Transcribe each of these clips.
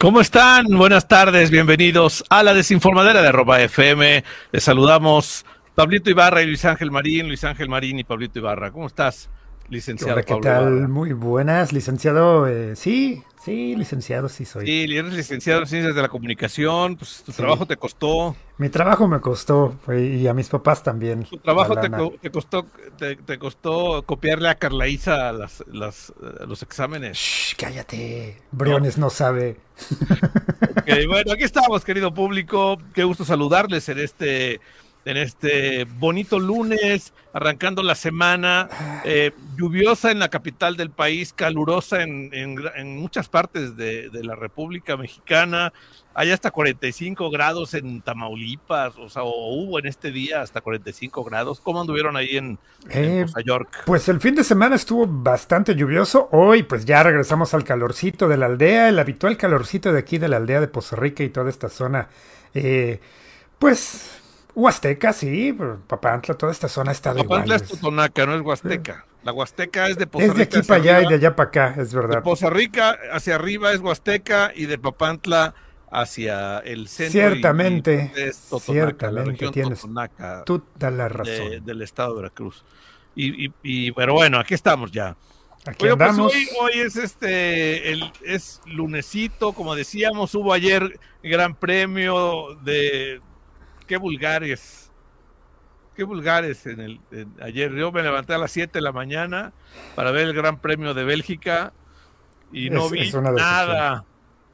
¿Cómo están? Buenas tardes, bienvenidos a la desinformadera de arroba FM. Les saludamos Pablito Ibarra y Luis Ángel Marín, Luis Ángel Marín y Pablito Ibarra. ¿Cómo estás, licenciado Hola, ¿qué tal? Muy buenas, licenciado. Eh, sí, sí, licenciado, sí soy. Sí, eres licenciado en Ciencias de la Comunicación, pues tu trabajo te costó. Mi trabajo me costó, y a mis papás también. Tu trabajo te, te, costó te, costó copiarle a Carla Isa las, las, los exámenes. Shh, cállate, Briones no, no sabe. Okay, bueno, aquí estamos, querido público. Qué gusto saludarles en este en este bonito lunes, arrancando la semana, eh, lluviosa en la capital del país, calurosa en, en, muchas partes de, de, la República Mexicana, hay hasta 45 grados en Tamaulipas, o sea, o hubo en este día hasta 45 grados. ¿Cómo anduvieron ahí en, en eh, York? Pues el fin de semana estuvo bastante lluvioso. Hoy, pues ya regresamos al calorcito de la aldea, el habitual calorcito de aquí de la aldea de Poza Rica y toda esta zona. Eh, pues Huasteca, sí, Papantla, toda esta zona está de Papantla es Totonaca, no es Huasteca. La Huasteca es de Poza Rica. Es de aquí para allá y de allá para acá, es verdad. De Poza Rica hacia arriba es Huasteca y de Papantla hacia el centro. Ciertamente, ciertamente tienes Totonaca toda la razón. del estado de Veracruz. Y, y, pero bueno, aquí estamos ya. Aquí pues andamos. hoy, es este, el, es lunesito, como decíamos, hubo ayer gran premio de, qué vulgares. Qué vulgares en el ayer. Yo me levanté a las 7 de la mañana para ver el Gran Premio de Bélgica y no vi nada.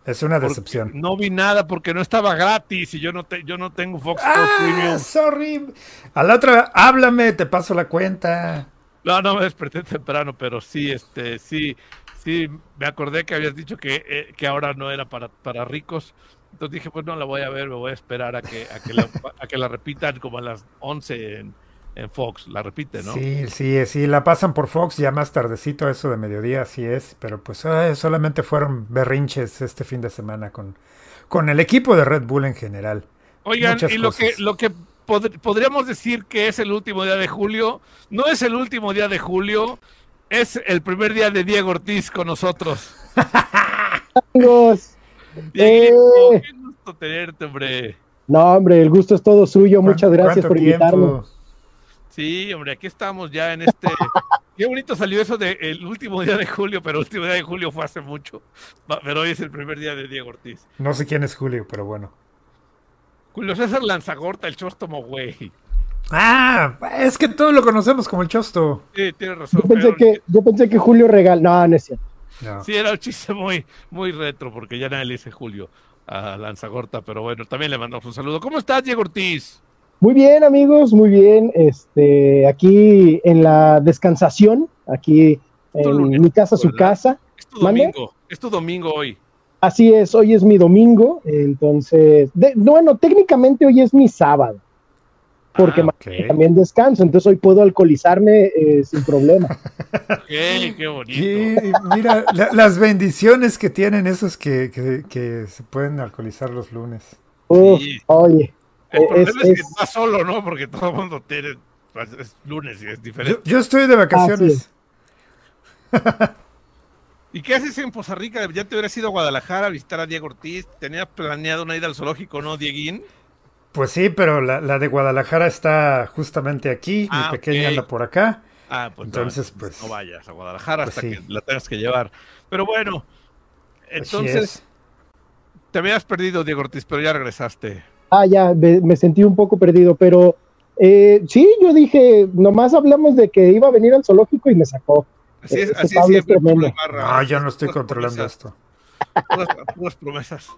Es una decepción. No vi nada porque no estaba gratis y yo no te, yo no tengo Fox ah, Premium. Sorry. A la otra, háblame, te paso la cuenta. No, no me desperté temprano, pero sí, este, sí, sí, me acordé que habías dicho que, eh, que ahora no era para, para ricos. Entonces dije, pues no la voy a ver, me voy a esperar a que, a que, la, a que la repitan como a las 11 en, en, Fox. La repiten, ¿no? Sí, sí, sí, la pasan por Fox ya más tardecito, eso de mediodía, así es. Pero pues solamente fueron berrinches este fin de semana con, con el equipo de Red Bull en general. Oigan, y lo que, lo que podríamos decir que es el último día de julio, no es el último día de julio, es el primer día de Diego Ortiz con nosotros. Amigos. Diego, eh. qué gusto tenerte, hombre. No, hombre, el gusto es todo suyo. Muchas gracias por invitarnos. Sí, hombre, aquí estamos ya en este. Qué bonito salió eso del el último día de julio, pero el último día de julio fue hace mucho. Pero hoy es el primer día de Diego Ortiz. No sé quién es Julio, pero bueno. Julio César Lanzagorta, el chóstomo, güey. Ah, es que todos lo conocemos como el chosto. Sí, tienes razón. Yo pensé, que, yo pensé que Julio regal. No, no es cierto. Sí, era un chiste muy, muy retro, porque ya nadie le dice Julio a Lanzagorta, pero bueno, también le mandamos un saludo. ¿Cómo estás, Diego Ortiz? Muy bien, amigos, muy bien. Este, aquí en la descansación, aquí en mi casa, su casa. Es tu domingo, es tu domingo hoy. Así es, hoy es mi domingo, entonces, bueno, técnicamente hoy es mi sábado porque ah, también descanso, entonces hoy puedo alcoholizarme eh, sin problema. qué bonito. mira, las bendiciones que tienen esos que, que, se pueden alcoholizar los lunes. Oye. El problema es, que estás solo, ¿no? Porque todo el mundo tiene pues, es lunes y es diferente. Yo, estoy de vacaciones. ¿Y qué haces en Poza Rica? ¿Ya te hubieras ido a Guadalajara a visitar a Diego Ortiz? ¿Tenías planeado una ida al zoológico, no, Dieguín? Pues sí, pero la, de Guadalajara está justamente aquí, mi ah, pequeña anda por acá. Ah, pues entonces, pues no vayas a Guadalajara pues hasta que la tengas que llevar. Pero bueno, entonces te habías perdido, Diego Ortiz, pero ya regresaste. Ah, ya, me, sentí un poco perdido, pero eh, sí, yo dije, nomás hablamos de que iba a venir al zoológico y me sacó. Así es, así es siempre. No, yo no estoy controlando esto. Unas promesas.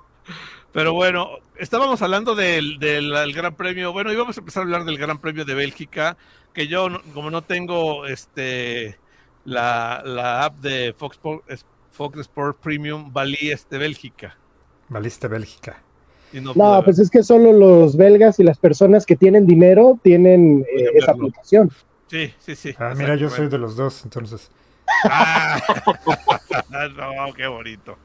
Pero bueno, estábamos hablando del, del, Gran Premio. Bueno, íbamos a empezar a hablar del Gran Premio de Bélgica, que yo, como no tengo este la, la app de Fox Fox Sport Premium, valí este Bélgica. Valiste Bélgica. no, pues es que solo los belgas y las personas que tienen dinero tienen eh, esa aplicación. Sí, sí, sí. Ah, mira, yo soy de los dos, entonces. Ah, no, qué bonito.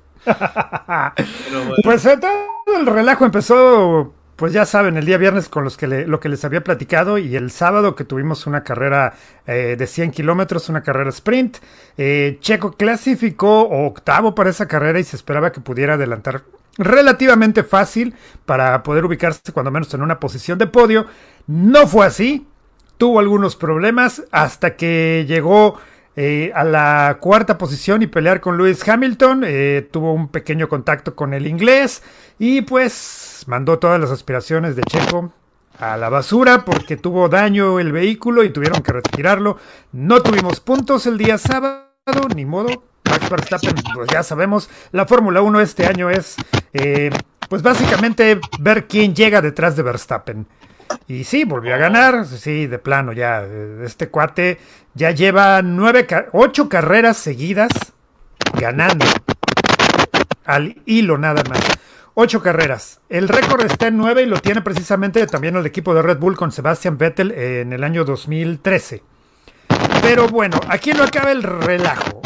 Pues eh, todo el relajo empezó, pues ya saben, el día viernes con los que lo que les había platicado y el sábado que tuvimos una carrera eh, de 100 kilómetros, una carrera sprint. Eh, Checo clasificó octavo para esa carrera y se esperaba que pudiera adelantar relativamente fácil para poder ubicarse cuando menos en una posición de podio. No fue así, tuvo algunos problemas hasta que llegó eh, a la cuarta posición y pelear con Lewis Hamilton. Eh, tuvo un pequeño contacto con el inglés y pues mandó todas las aspiraciones de Checo a la basura porque tuvo daño el vehículo y tuvieron que retirarlo. No tuvimos puntos el día sábado, ni modo. Max Verstappen, pues ya sabemos, la Fórmula 1 este año es, eh, pues básicamente ver quién llega detrás de Verstappen. Y sí, volvió a ganar, sí, de plano ya. Este cuate ya lleva nueve, ocho carreras seguidas ganando. Al hilo nada más. Ocho carreras. El récord está en nueve y lo tiene precisamente también el equipo de Red Bull con Sebastian Vettel en el año 2013. Pero bueno, aquí no acaba el relajo.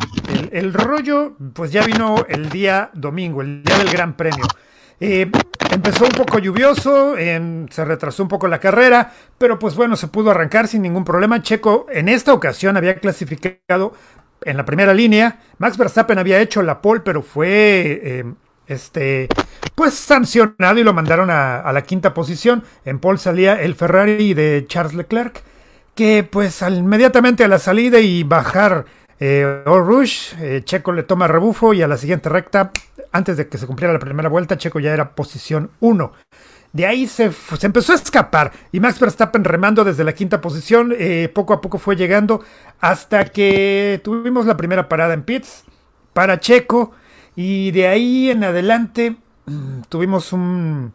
El, rollo, pues ya vino el día domingo, el día del Gran Premio. Eh, empezó un poco lluvioso, se retrasó un poco la carrera, pero pues bueno, se pudo arrancar sin ningún problema. Checo en esta ocasión había clasificado en la primera línea. Max Verstappen había hecho la pole, pero fue eh, este, pues sancionado y lo mandaron a, la quinta posición. En Paul salía el Ferrari de Charles Leclerc, que pues inmediatamente a la salida y bajar eh, eh, Checo le toma rebufo y a la siguiente recta, antes de que se cumpliera la primera vuelta, Checo ya era posición 1. De ahí se, empezó a escapar y Max Verstappen remando desde la quinta posición, eh, poco a poco fue llegando hasta que tuvimos la primera parada en pits para Checo. Y de ahí en adelante mm, tuvimos un...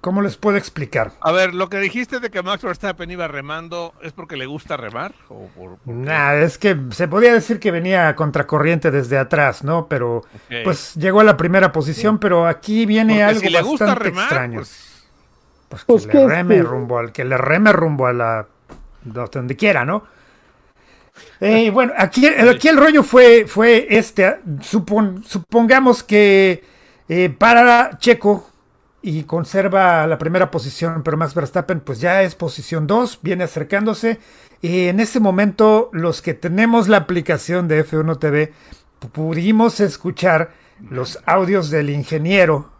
¿Cómo les puedo explicar? A ver, lo que dijiste de que Max Verstappen iba remando, ¿es porque le gusta remar? ¿O Nada, es que se podía decir que venía a contracorriente desde atrás, ¿no? Pero pues llegó a la primera posición, pero aquí viene algo le gusta remar, extraño. Pues, pues, pues que le reme rumbo al que le reme rumbo a la donde quiera, ¿no? Eh, bueno, aquí, aquí el rollo fue, fue este. supongamos que eh, para Checo y conserva la primera posición, pero Max Verstappen pues ya es posición 2, viene acercándose. Y en ese momento los que tenemos la aplicación de F1 TV pudimos escuchar los audios del ingeniero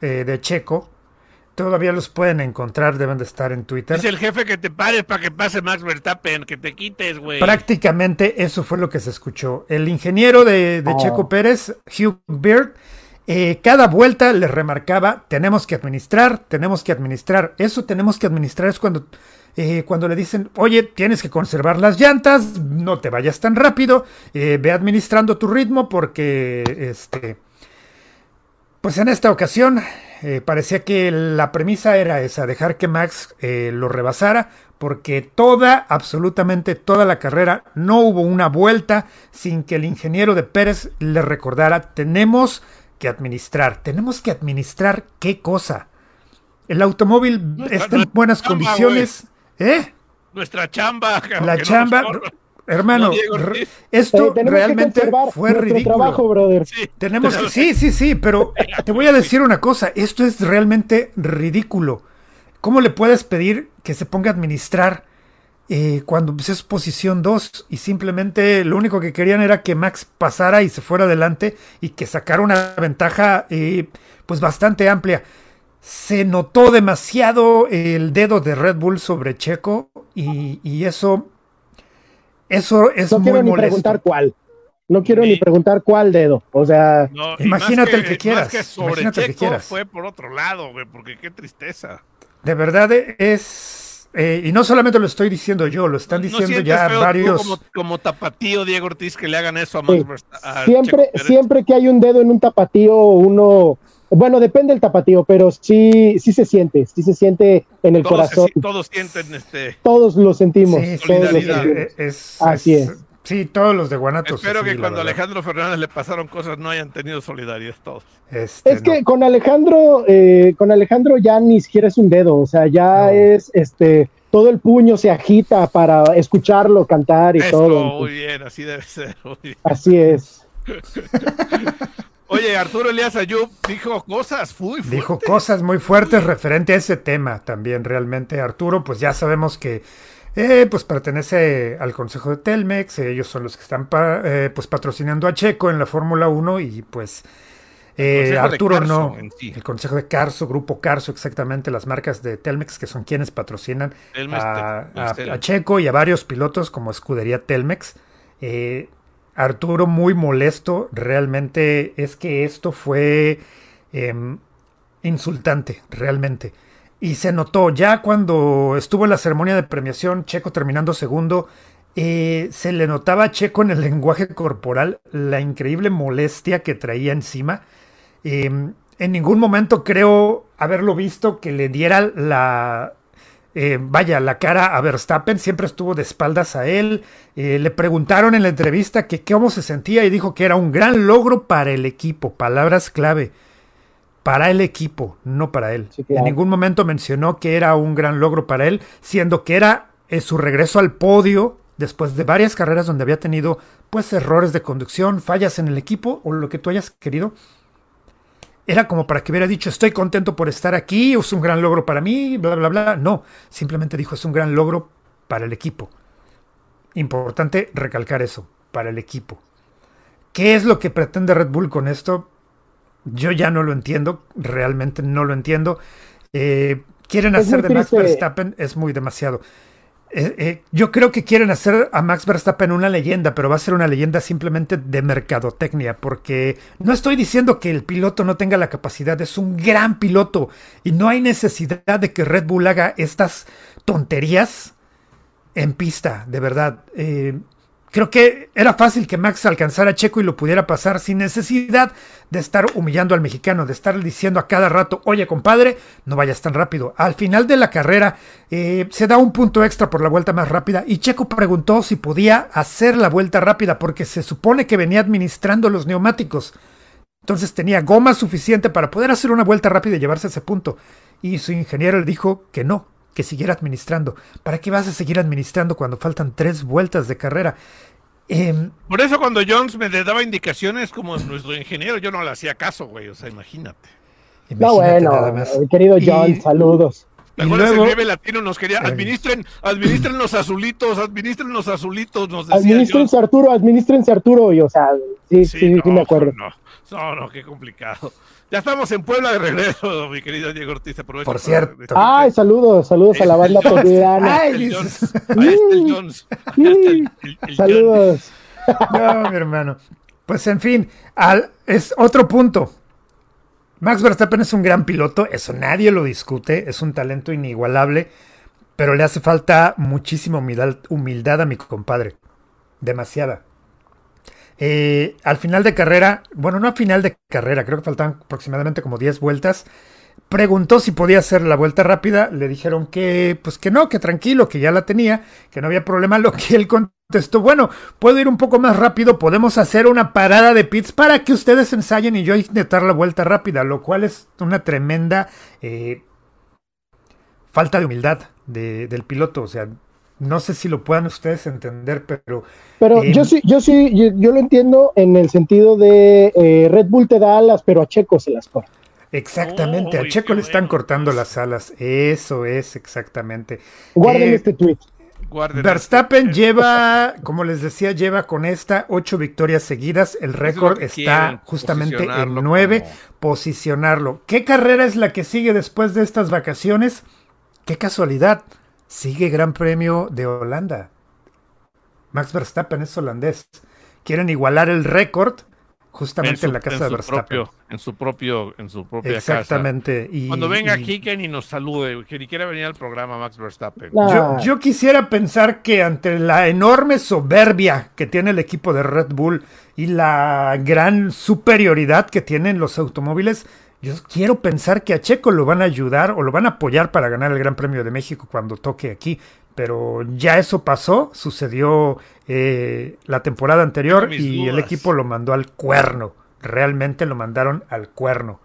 eh, de Checo Todavía los pueden encontrar, deben de estar en Twitter. Es el jefe que te pares para que pase Max Verstappen, que te quites, güey. Prácticamente eso fue lo que se escuchó. El ingeniero de, oh. Checo Pérez, Hugh Beard, eh, cada vuelta le remarcaba, tenemos que administrar, tenemos que administrar. Eso tenemos que administrar es cuando, eh, cuando le dicen, oye, tienes que conservar las llantas, no te vayas tan rápido, eh, ve administrando tu ritmo porque, este, pues en esta ocasión parecía que la premisa era esa, dejar que Max lo rebasara, porque toda, absolutamente toda la carrera, no hubo una vuelta sin que el ingeniero de Pérez le recordara, tenemos administrar, tenemos que administrar qué cosa. El automóvil está en buenas condiciones. ¿Eh? Nuestra chamba. La chamba. Hermano, esto eh, realmente fue ridículo. Trabajo, brother. Sí, tenemos sí, sí, sí, pero te voy a decir una cosa, esto es realmente ridículo. ¿Cómo le puedes pedir que se ponga a administrar eh, cuando pues, es posición 2 y simplemente lo único que querían era que Max pasara y se fuera adelante y que sacara una ventaja eh, pues bastante amplia? Se notó demasiado el dedo de Red Bull sobre Checo y, y eso eso es no quiero ni preguntar cuál. No quiero ni preguntar cuál dedo. O sea, imagínate el que quieras. imagínate el que quieras. Fue por otro lado, güey, porque qué tristeza. De verdad es. Eh, y no solamente lo estoy diciendo yo, lo están diciendo ya varios. Como, como, tapatío Diego Ortiz que le hagan eso a, Max Siempre, siempre que hay un dedo en un tapatío, uno bueno, depende del tapatío, pero sí, sí se siente, sí se siente en el corazón. todos sienten este. Todos lo sentimos. Sí, Así es. Sí, todos los de Guanatos. Espero que cuando Alejandro Fernández le pasaron cosas no hayan tenido solidaridad todos. Este, es que con Alejandro, eh, con Alejandro ya ni siquiera es un dedo, o sea, ya es este todo el puño se agita para escucharlo cantar y todo. Muy bien, así debe ser. Así es. Oye, Arturo Elías Ayub dijo cosas muy fuertes. Dijo cosas muy fuertes referente a ese tema también realmente. Arturo, pues ya sabemos que eh, pues pertenece al Consejo de Telmex, ellos son los que están eh, pues patrocinando a Checo en la Fórmula 1 y pues Eh, Arturo no, el consejo de Carso, Grupo Carso, exactamente, las marcas de Telmex, que son quienes patrocinan a, Checo y a varios pilotos como Escudería Telmex. Eh, Arturo muy molesto, realmente es que esto fue em, insultante, realmente. Y se notó ya cuando estuvo en la ceremonia de premiación, Checo terminando segundo, eh, se le notaba a Checo en el lenguaje corporal la increíble molestia que traía encima. Em, en ningún momento creo haberlo visto que le diera la, eh, vaya, la cara a Verstappen, siempre estuvo de espaldas a él. Eh, le preguntaron en la entrevista que cómo se sentía y dijo que era un gran logro para el equipo, palabras clave, para el equipo, no para él. En ningún momento mencionó que era un gran logro para él, siendo que era su regreso al podio después de varias carreras donde había tenido pues errores de conducción, fallas en el equipo o lo que tú hayas querido era como para que hubiera dicho estoy contento por estar aquí, es un gran logro para mí, bla, bla, bla. No, simplemente dijo es un gran logro para el equipo. Importante recalcar eso, para el equipo. ¿Qué es lo que pretende Red Bull con esto? Yo ya no lo entiendo, realmente no lo entiendo. Eh, quieren hacer de Max Verstappen, es muy demasiado. Eh, eh, yo creo que quieren hacer a Max Verstappen una leyenda, pero va a ser una leyenda simplemente de mercadotecnia, porque no estoy diciendo que el piloto no tenga la capacidad, es un gran piloto y no hay necesidad de que Red Bull haga estas tonterías en pista, de verdad. Eh, Creo que era fácil que Max alcanzara a Checo y lo pudiera pasar sin necesidad de estar humillando al mexicano, de estar diciendo a cada rato, oye compadre, no vayas tan rápido. Al final de la carrera eh, se da un punto extra por la vuelta más rápida y Checo preguntó si podía hacer la vuelta rápida porque se supone que venía administrando los neumáticos. Entonces tenía goma suficiente para poder hacer una vuelta rápida y llevarse ese punto. Y su ingeniero le dijo que no, que siguiera administrando. ¿Para qué vas a seguir administrando cuando faltan tres vueltas de carrera? Em, Por eso cuando Jones me daba indicaciones como nuestro ingeniero, yo no le hacía caso, güey. O sea, imagínate. no, bueno, querido John, saludos. ¿Te acuerdas luego, el latino nos quería, administren, administren los azulitos, administren los azulitos, nos decía Administrense Arturo, administrense Arturo, y o sea, sí, sí, sí, me acuerdo. No, no, no, qué complicado. Ya estamos en Puebla de regreso, mi querido Diego Ortiz. Por cierto. Ay, saludos, saludos a la banda poblana. Ay, el Jones. Ahí está el Jones. saludos. No, mi hermano. Pues en fin, al, es otro punto. Max Verstappen es un gran piloto, eso nadie lo discute, es un talento inigualable, pero le hace falta muchísima humildad, a mi compadre. Demasiada. Eh, al final de carrera, bueno, no a final de carrera, creo que faltaban aproximadamente como 10 vueltas. Preguntó si podía hacer la vuelta rápida, le dijeron que pues que no, que tranquilo, que ya la tenía, que no había problema, lo que él contestó, bueno, puedo ir un poco más rápido, podemos hacer una parada de pits para que ustedes ensayen y yo intentar la vuelta rápida, lo cual es una tremenda eh, falta de humildad del piloto, o sea, no sé si lo puedan ustedes entender, pero... Pero yo sí, yo sí, yo, lo entiendo en el sentido de eh, Red Bull te da alas, pero a Checo se las corta. Exactamente, a Checo le están cortando las alas. Eso es exactamente. Guarden eh, este tweet. Verstappen lleva, como les decía, lleva con esta ocho victorias seguidas. El récord está justamente en nueve. Posicionarlo. ¿Qué carrera es la que sigue después de estas vacaciones? Qué casualidad sigue Gran Premio de Holanda. Max Verstappen es holandés. Quieren igualar el récord justamente en, la casa de Verstappen. en su propio, en su propia Exactamente. Y, Cuando venga y, y nos salude, que ni quiera venir al programa Max Verstappen. Yo, quisiera pensar que ante la enorme soberbia que tiene el equipo de Red Bull y la gran superioridad que tienen los automóviles, yo quiero pensar que a Checo lo van a ayudar o lo van a apoyar para ganar el Gran Premio de México cuando toque aquí. Pero ya eso pasó, sucedió eh, la temporada anterior y el equipo lo mandó al cuerno. Realmente lo mandaron al cuerno.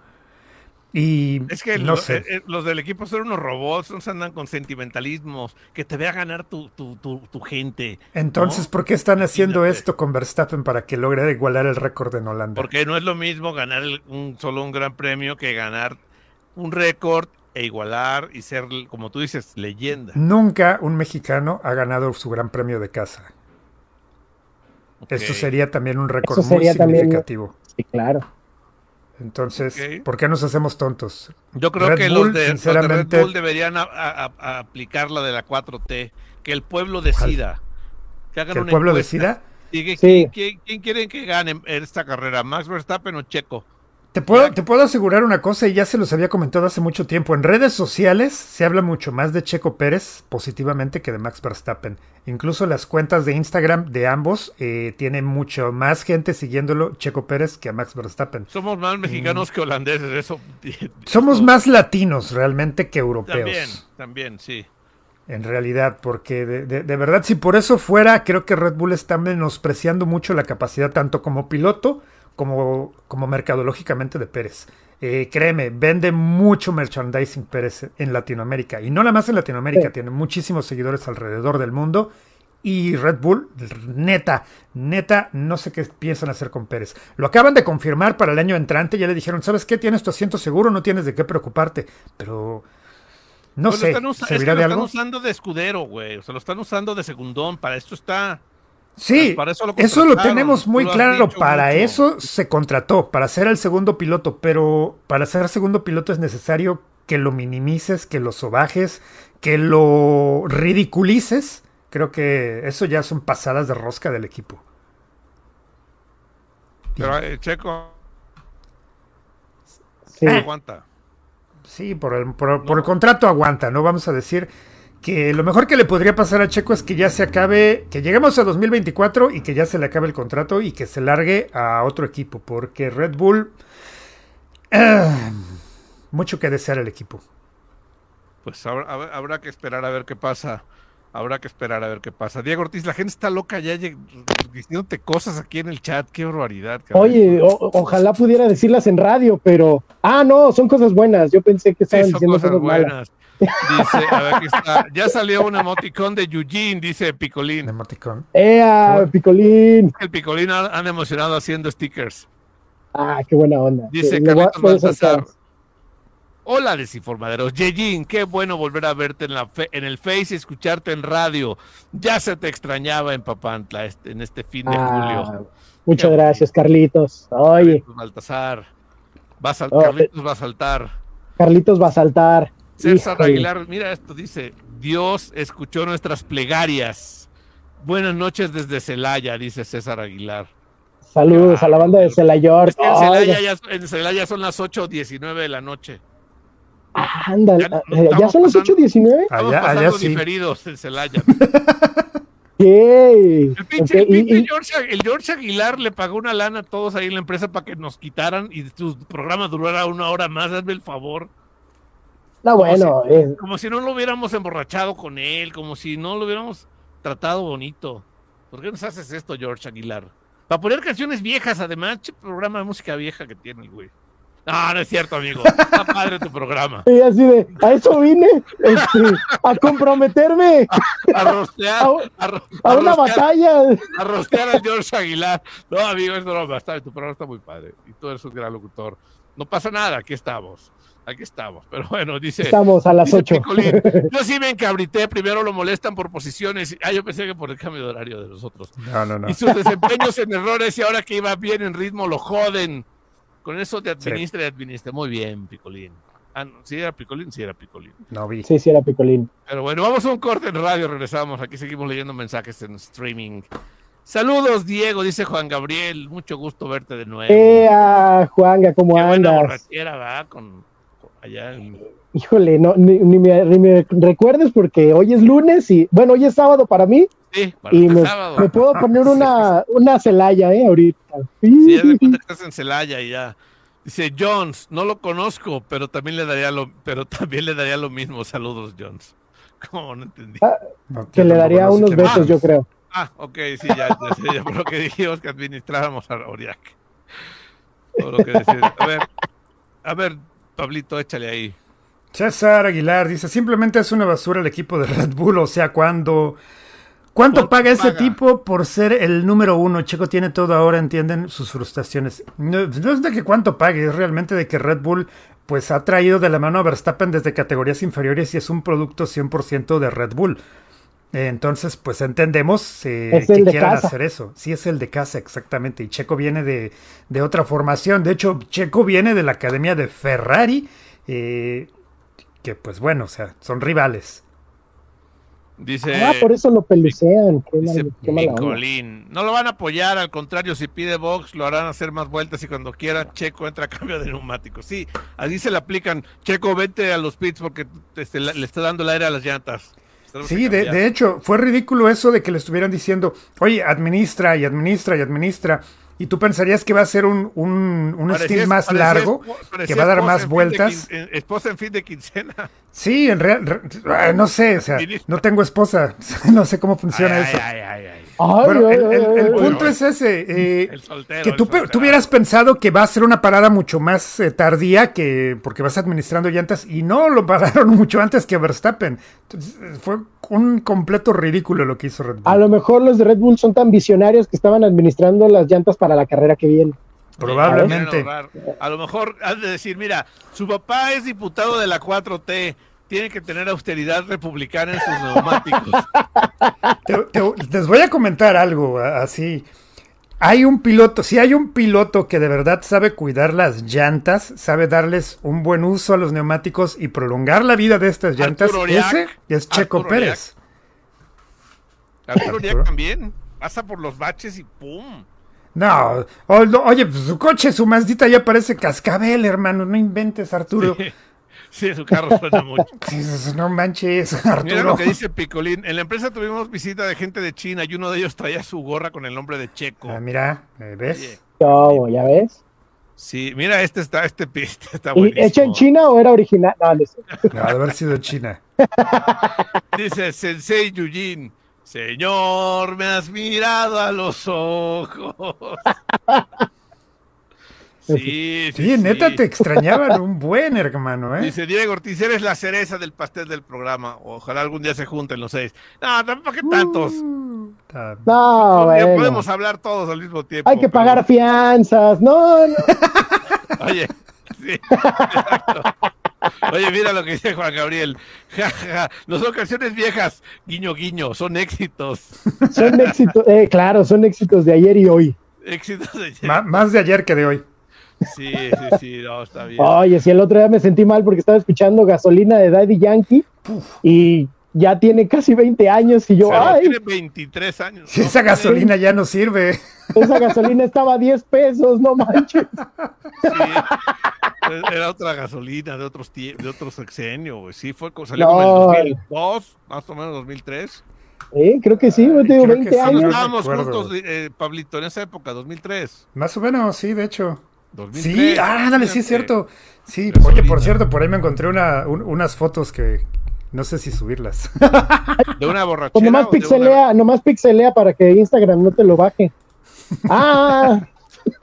Y es que no sé. Eh, eh, los del equipo son unos robots, no se andan con sentimentalismos, que te vea ganar tu, tu, gente. Entonces, ¿por qué están haciendo esto con Verstappen para que logre igualar el récord en Holanda? Porque no es lo mismo ganar un, solo un gran premio que ganar un récord e igualar y ser, como tú dices, leyenda. Nunca un mexicano ha ganado su gran premio de casa. Esto sería también un récord muy significativo. sí, claro. Entonces, ¿por qué nos hacemos tontos? Yo creo que los, de, sinceramente... Red Bull deberían aplicar la de la 4T, que el pueblo decida. Que, hagan el pueblo decida. ¿quién, quién, quieren que gane esta carrera? ¿Max Verstappen o Checo? Te puedo, te puedo asegurar una cosa, y ya se los había comentado hace mucho tiempo. En redes sociales se habla mucho más de Checo Pérez positivamente que de Max Verstappen. Incluso las cuentas de Instagram de ambos eh, tienen mucho más gente siguiéndolo Checo Pérez que a Max Verstappen. Somos más mexicanos que holandeses, eso. Somos más latinos realmente que europeos. También, también, sí. En realidad, porque de, de verdad, si por eso fuera, creo que Red Bull está menospreciando mucho la capacidad tanto como piloto como, como mercadológicamente de Pérez. Eh, créeme, vende mucho merchandising Pérez en Latinoamérica. Y no nada más en Latinoamérica, tiene muchísimos seguidores alrededor del mundo. Y Red Bull, neta, neta, no sé qué piensan hacer con Pérez. Lo acaban de confirmar para el año entrante. Ya le dijeron, ¿sabes qué? Tienes tu asiento seguro, no tienes de qué preocuparte. Pero no sé. Lo están, lo están usando de escudero, güey. O sea, lo están usando de segundón. Para esto está. Sí, pues eso, lo tenemos muy claro. Para eso se contrató, para ser el segundo piloto, pero para ser segundo piloto es necesario que lo minimices, que lo sobajes, que lo ridiculices. Creo que eso ya son pasadas de rosca del equipo. Pero eh, Checo. Sí. aguanta. Sí, por el, por el contrato aguanta, ¿no? Vamos a decir que lo mejor que le podría pasar a Checo es que ya se acabe, que lleguemos a 2024 y que ya se le acabe el contrato y que se largue a otro equipo, porque Red Bull, eh, mucho que desear el equipo. Pues habrá, que esperar a ver qué pasa. Habrá que esperar a ver qué pasa. Diego Ortiz, la gente está loca ya diciéndote cosas aquí en el chat. Qué barbaridad. Oye, ojalá pudiera decirlas en radio, pero. Ah, no, son cosas buenas. Yo pensé que estaban diciendo cosas, buenas. Dice, a ver, aquí está. Ya salió un emoticón de Eugene, dice Picolín. Emoticón. ¡Ea, Picolín! El Picolín han emocionado haciendo stickers. Ah, qué buena onda. Dice Carlitos Baltasar. Hola, desinformaderos. Yejin, qué bueno volver a verte en, la en el Face y escucharte en radio. Ya se te extrañaba en Papantla este, en este fin de ah, julio. Muchas gracias, Carlitos. Oye. Carlitos Baltasar. Va a oh, Carlitos va a saltar. Carlitos va a saltar. César Aguilar, mira esto, dice, Dios escuchó nuestras plegarias. Buenas noches desde Celaya, dice César Aguilar. Saludos a la banda de Celayor. en, Celaya son las 8.19 de la noche. Anda, ya, son las 8.19. Estamos allá, pasando diferidos en Celaya. El pinche, el, George, Aguilar le pagó una lana a todos ahí en la empresa para que nos quitaran y tu programa durara una hora más, hazme el favor. No, bueno. Como si, no lo hubiéramos emborrachado con él, como si no lo hubiéramos tratado bonito. ¿Por qué nos haces esto, George Aguilar? Para poner canciones viejas, además, programa de música vieja que tiene el güey. No, no es cierto, amigo. Está padre tu programa. Y así de, a eso vine, este, a comprometerme. A, rostear. A, una batalla. A rostear a George Aguilar. No, amigo, es broma. Está, tu programa está muy padre. Y tú eres un gran locutor. No pasa nada, aquí estamos. Aquí estamos, pero bueno, dice. Estamos a las 8. yo sí me encabrité, primero lo molestan por posiciones. Ah, yo pensé que por el cambio de horario de los otros. No, no, no. Y sus desempeños en errores y ahora que iba bien en ritmo lo joden. Con eso te administra y administra. Muy bien, Picolín. Ah, ¿Sí era Picolín? Sí era Picolín. No vi. Sí, sí era Picolín. Pero bueno, vamos a un corte en radio, regresamos. Aquí seguimos leyendo mensajes en streaming. Saludos, Diego, dice Juan Gabriel. Mucho gusto verte de nuevo. Eh, Juanga, ¿cómo Qué andas? Buena ¿verdad? Con Híjole, no, ni, me, recuerdes porque hoy es lunes y, bueno, hoy es sábado para mí. Sí, y me, me, puedo poner una, una Celaya, ¿eh? Ahorita. Sí, ya de cuenta que estás en Celaya y ya. Dice Jones, no lo conozco, pero también le daría lo, pero también le daría lo mismo. Saludos, Jones. ¿Cómo no entendí? Ah, que le daría unos besos, yo creo. Ah, ok, sí, ya, ya, ya por lo que dijimos que administrábamos a Oriac. Por lo que decía. A ver, a ver, Pablito, échale ahí. César Aguilar dice, simplemente es una basura el equipo de Red Bull, o sea, cuando... ¿Cuánto paga ese tipo por ser el número uno? Checo tiene todo ahora, entienden sus frustraciones. No, es de que cuánto pague, es realmente de que Red Bull pues ha traído de la mano a Verstappen desde categorías inferiores y es un producto 100% de Red Bull. Entonces, pues entendemos eh, Es que el de quieran casa. hacer eso. Sí, es el de casa, exactamente. Y Checo viene de, de otra formación. De hecho, Checo viene de la academia de Ferrari, eh, que pues bueno, o sea, son rivales. Dice, Ah, por eso lo pelucean. Dice. Picolín. No lo van a apoyar, al contrario, si pide box, lo harán hacer más vueltas y cuando quiera, Checo entra a cambio de neumáticos. Sí, así se le aplican. Checo, vete a los pits porque este, le está dando el aire a las llantas. Sí, de, de hecho, fue ridículo eso de que le estuvieran diciendo, oye, administra y administra y administra. Y tú pensarías que va a ser un, un, un Parecía- stint más parecía largo, que va a dar más vueltas. en- esposa en fin de quincena. Sí, en real, re- no sé, o sea, no tengo esposa, no sé cómo funciona Ay, eso. ay, ay, ay. Bueno, ay, el, punto ay. es ese, eh, El soltero. que tú, hubieras pensado que va a ser una parada mucho más eh, tardía que porque vas administrando llantas y no lo pararon mucho antes que Verstappen. Entonces, fue un completo ridículo lo que hizo Red Bull. A lo mejor los de Red Bull son tan visionarios que estaban administrando las llantas para la carrera que viene. Probablemente. A lo mejor has de decir, mira, su papá es diputado de la 4T, tiene que tener austeridad republicana en sus neumáticos. Te- te- les voy a comentar algo así. Hay un piloto, si hay un piloto que de verdad sabe cuidar las llantas, sabe darles un buen uso a los neumáticos y prolongar la vida de estas llantas, Oriac. ese es Checo Arturo Pérez. Arturo Uriak también pasa por los baches y ¡pum! No, o- no, oye, pues su coche, su Mazdita ya parece cascabel, hermano, no inventes, Arturo. Sí, sí, su carro suena mucho. Sí, No manches, Mira Arturo. lo que dice Picolín. En la empresa tuvimos visita de gente de China y uno de ellos traía su gorra con el nombre de Checo. Ah, mira, eh, ¿ves? ¿Cómo? ¿Ya ves? Sí, mira, este está, este piste está ¿Y buenísimo. hecha en China o era original? No, no sé. No, de haber sido China. Dice Sensei Yujin. Señor, me has mirado a los ojos. Sí, sí, Sí, neta, sí. te extrañaban un buen hermano, ¿eh? Dice Diego Ortiz, eres la cereza del pastel del programa. Ojalá algún día se junten los seis. No, tampoco que tantos. Uh, No, bueno. podemos hablar todos al mismo tiempo. Hay que pero- pagar fianzas. No, no. Oye, sí, exacto. Oye, mira lo que dice Juan Gabriel. Ja, ja, ja. No son canciones viejas, guiño, guiño, son éxitos. Son éxitos. Eh, claro, son éxitos de ayer y hoy. Éxitos de... Ma- más de ayer que de hoy. Sí, sí, sí, no, está bien. Oye, si el otro día me sentí mal porque estaba escuchando gasolina de Daddy Yankee y ya tiene casi 20 años y yo, Pero ay, tiene 23 años. Si ¿no? esa gasolina ya no sirve. esa gasolina estaba a 10 pesos, no manches. Sí. Era otra gasolina de otros de otro sexenio, güey. Sí, fue salió No. como en el 2002, más o menos 2003. Eh, creo que sí, yo te digo creo que 20 sí, Cuando años. estábamos juntos, eh, Pablito, en esa época, 2003. Más o menos, sí, de hecho. 2003 Sí, ah, dale, sí es cierto. Sí, oye, por cierto, por ahí me encontré una, un- unas fotos que no sé si subirlas. De una borrachera. Pues nomás o de una- pixelea, nomás pixelea para que Instagram no te lo baje. Ah,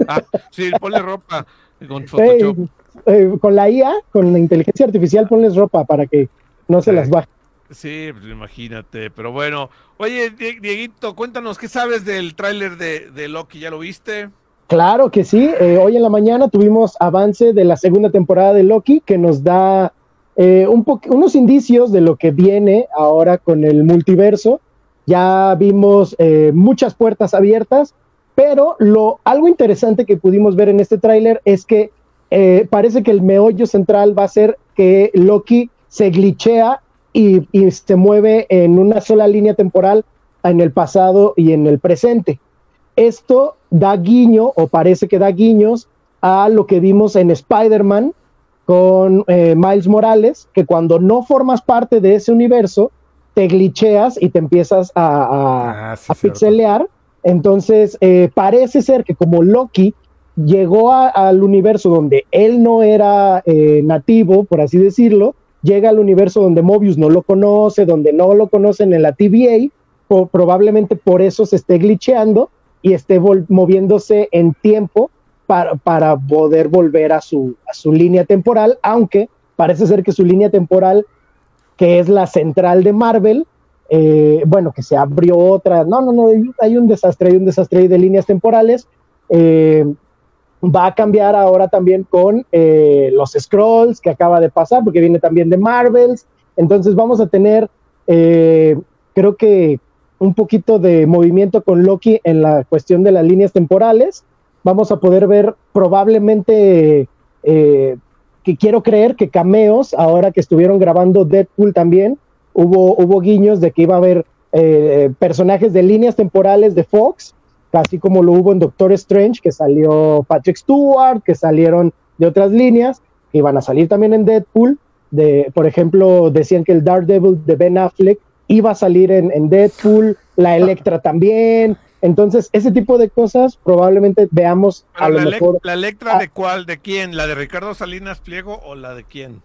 Ah, sí, ponle ropa con hey, Photoshop. eh, con la IA, con la inteligencia artificial, ponles ropa para que no se Sí. las baje. Sí, pues imagínate. Pero bueno, oye, Die- Dieguito, cuéntanos, ¿qué sabes del tráiler de, de Loki? ¿Ya lo viste? Claro que sí. eh, hoy en la mañana tuvimos avance de la segunda temporada de Loki que nos da eh, un unos indicios de lo que viene ahora con el multiverso. Ya vimos eh, muchas puertas abiertas, pero lo algo interesante que pudimos ver en este tráiler es que eh, parece que el meollo central va a ser que Loki se glitchea y, y se mueve en una sola línea temporal en el pasado y en el presente. Esto da guiño, o parece que da guiños, a lo que vimos en Spider-Man con eh, Miles Morales, que cuando no formas parte de ese universo, te glitcheas y te empiezas a, a- Ah, sí, a cierto. pixelear. Entonces, eh, parece ser que como Loki llegó a- al universo donde él no era eh, nativo, por así decirlo, llega al universo donde Mobius no lo conoce, donde no lo conocen en la TVA, o probablemente por eso se esté glitcheando y esté moviéndose en tiempo para, para poder volver a su, a su línea temporal, aunque parece ser que su línea temporal, que es la central de Marvel, eh, bueno, que se abrió otra, no, no, no, hay un desastre, hay un desastre de líneas temporales, eh, va a cambiar ahora también con eh, los scrolls que acaba de pasar, porque viene también de Marvels, entonces vamos a tener creo que un poquito de movimiento con Loki en la cuestión de las líneas temporales. Vamos a poder ver probablemente, eh, que quiero creer que cameos, ahora que estuvieron grabando Deadpool también, hubo, hubo guiños de que iba a haber eh, personajes de líneas temporales de Fox, casi como lo hubo en Doctor Strange, que salió Patrick Stewart, que salieron de otras líneas, que iban a salir también en Deadpool. De, por ejemplo, decían que el Daredevil de Ben Affleck iba a salir en, Deadpool, la Electra también. Entonces, ese tipo de cosas probablemente veamos a lo mejor. ¿La Electra de cuál? ¿De quién? ¿La de Ricardo Salinas Pliego o la de quién?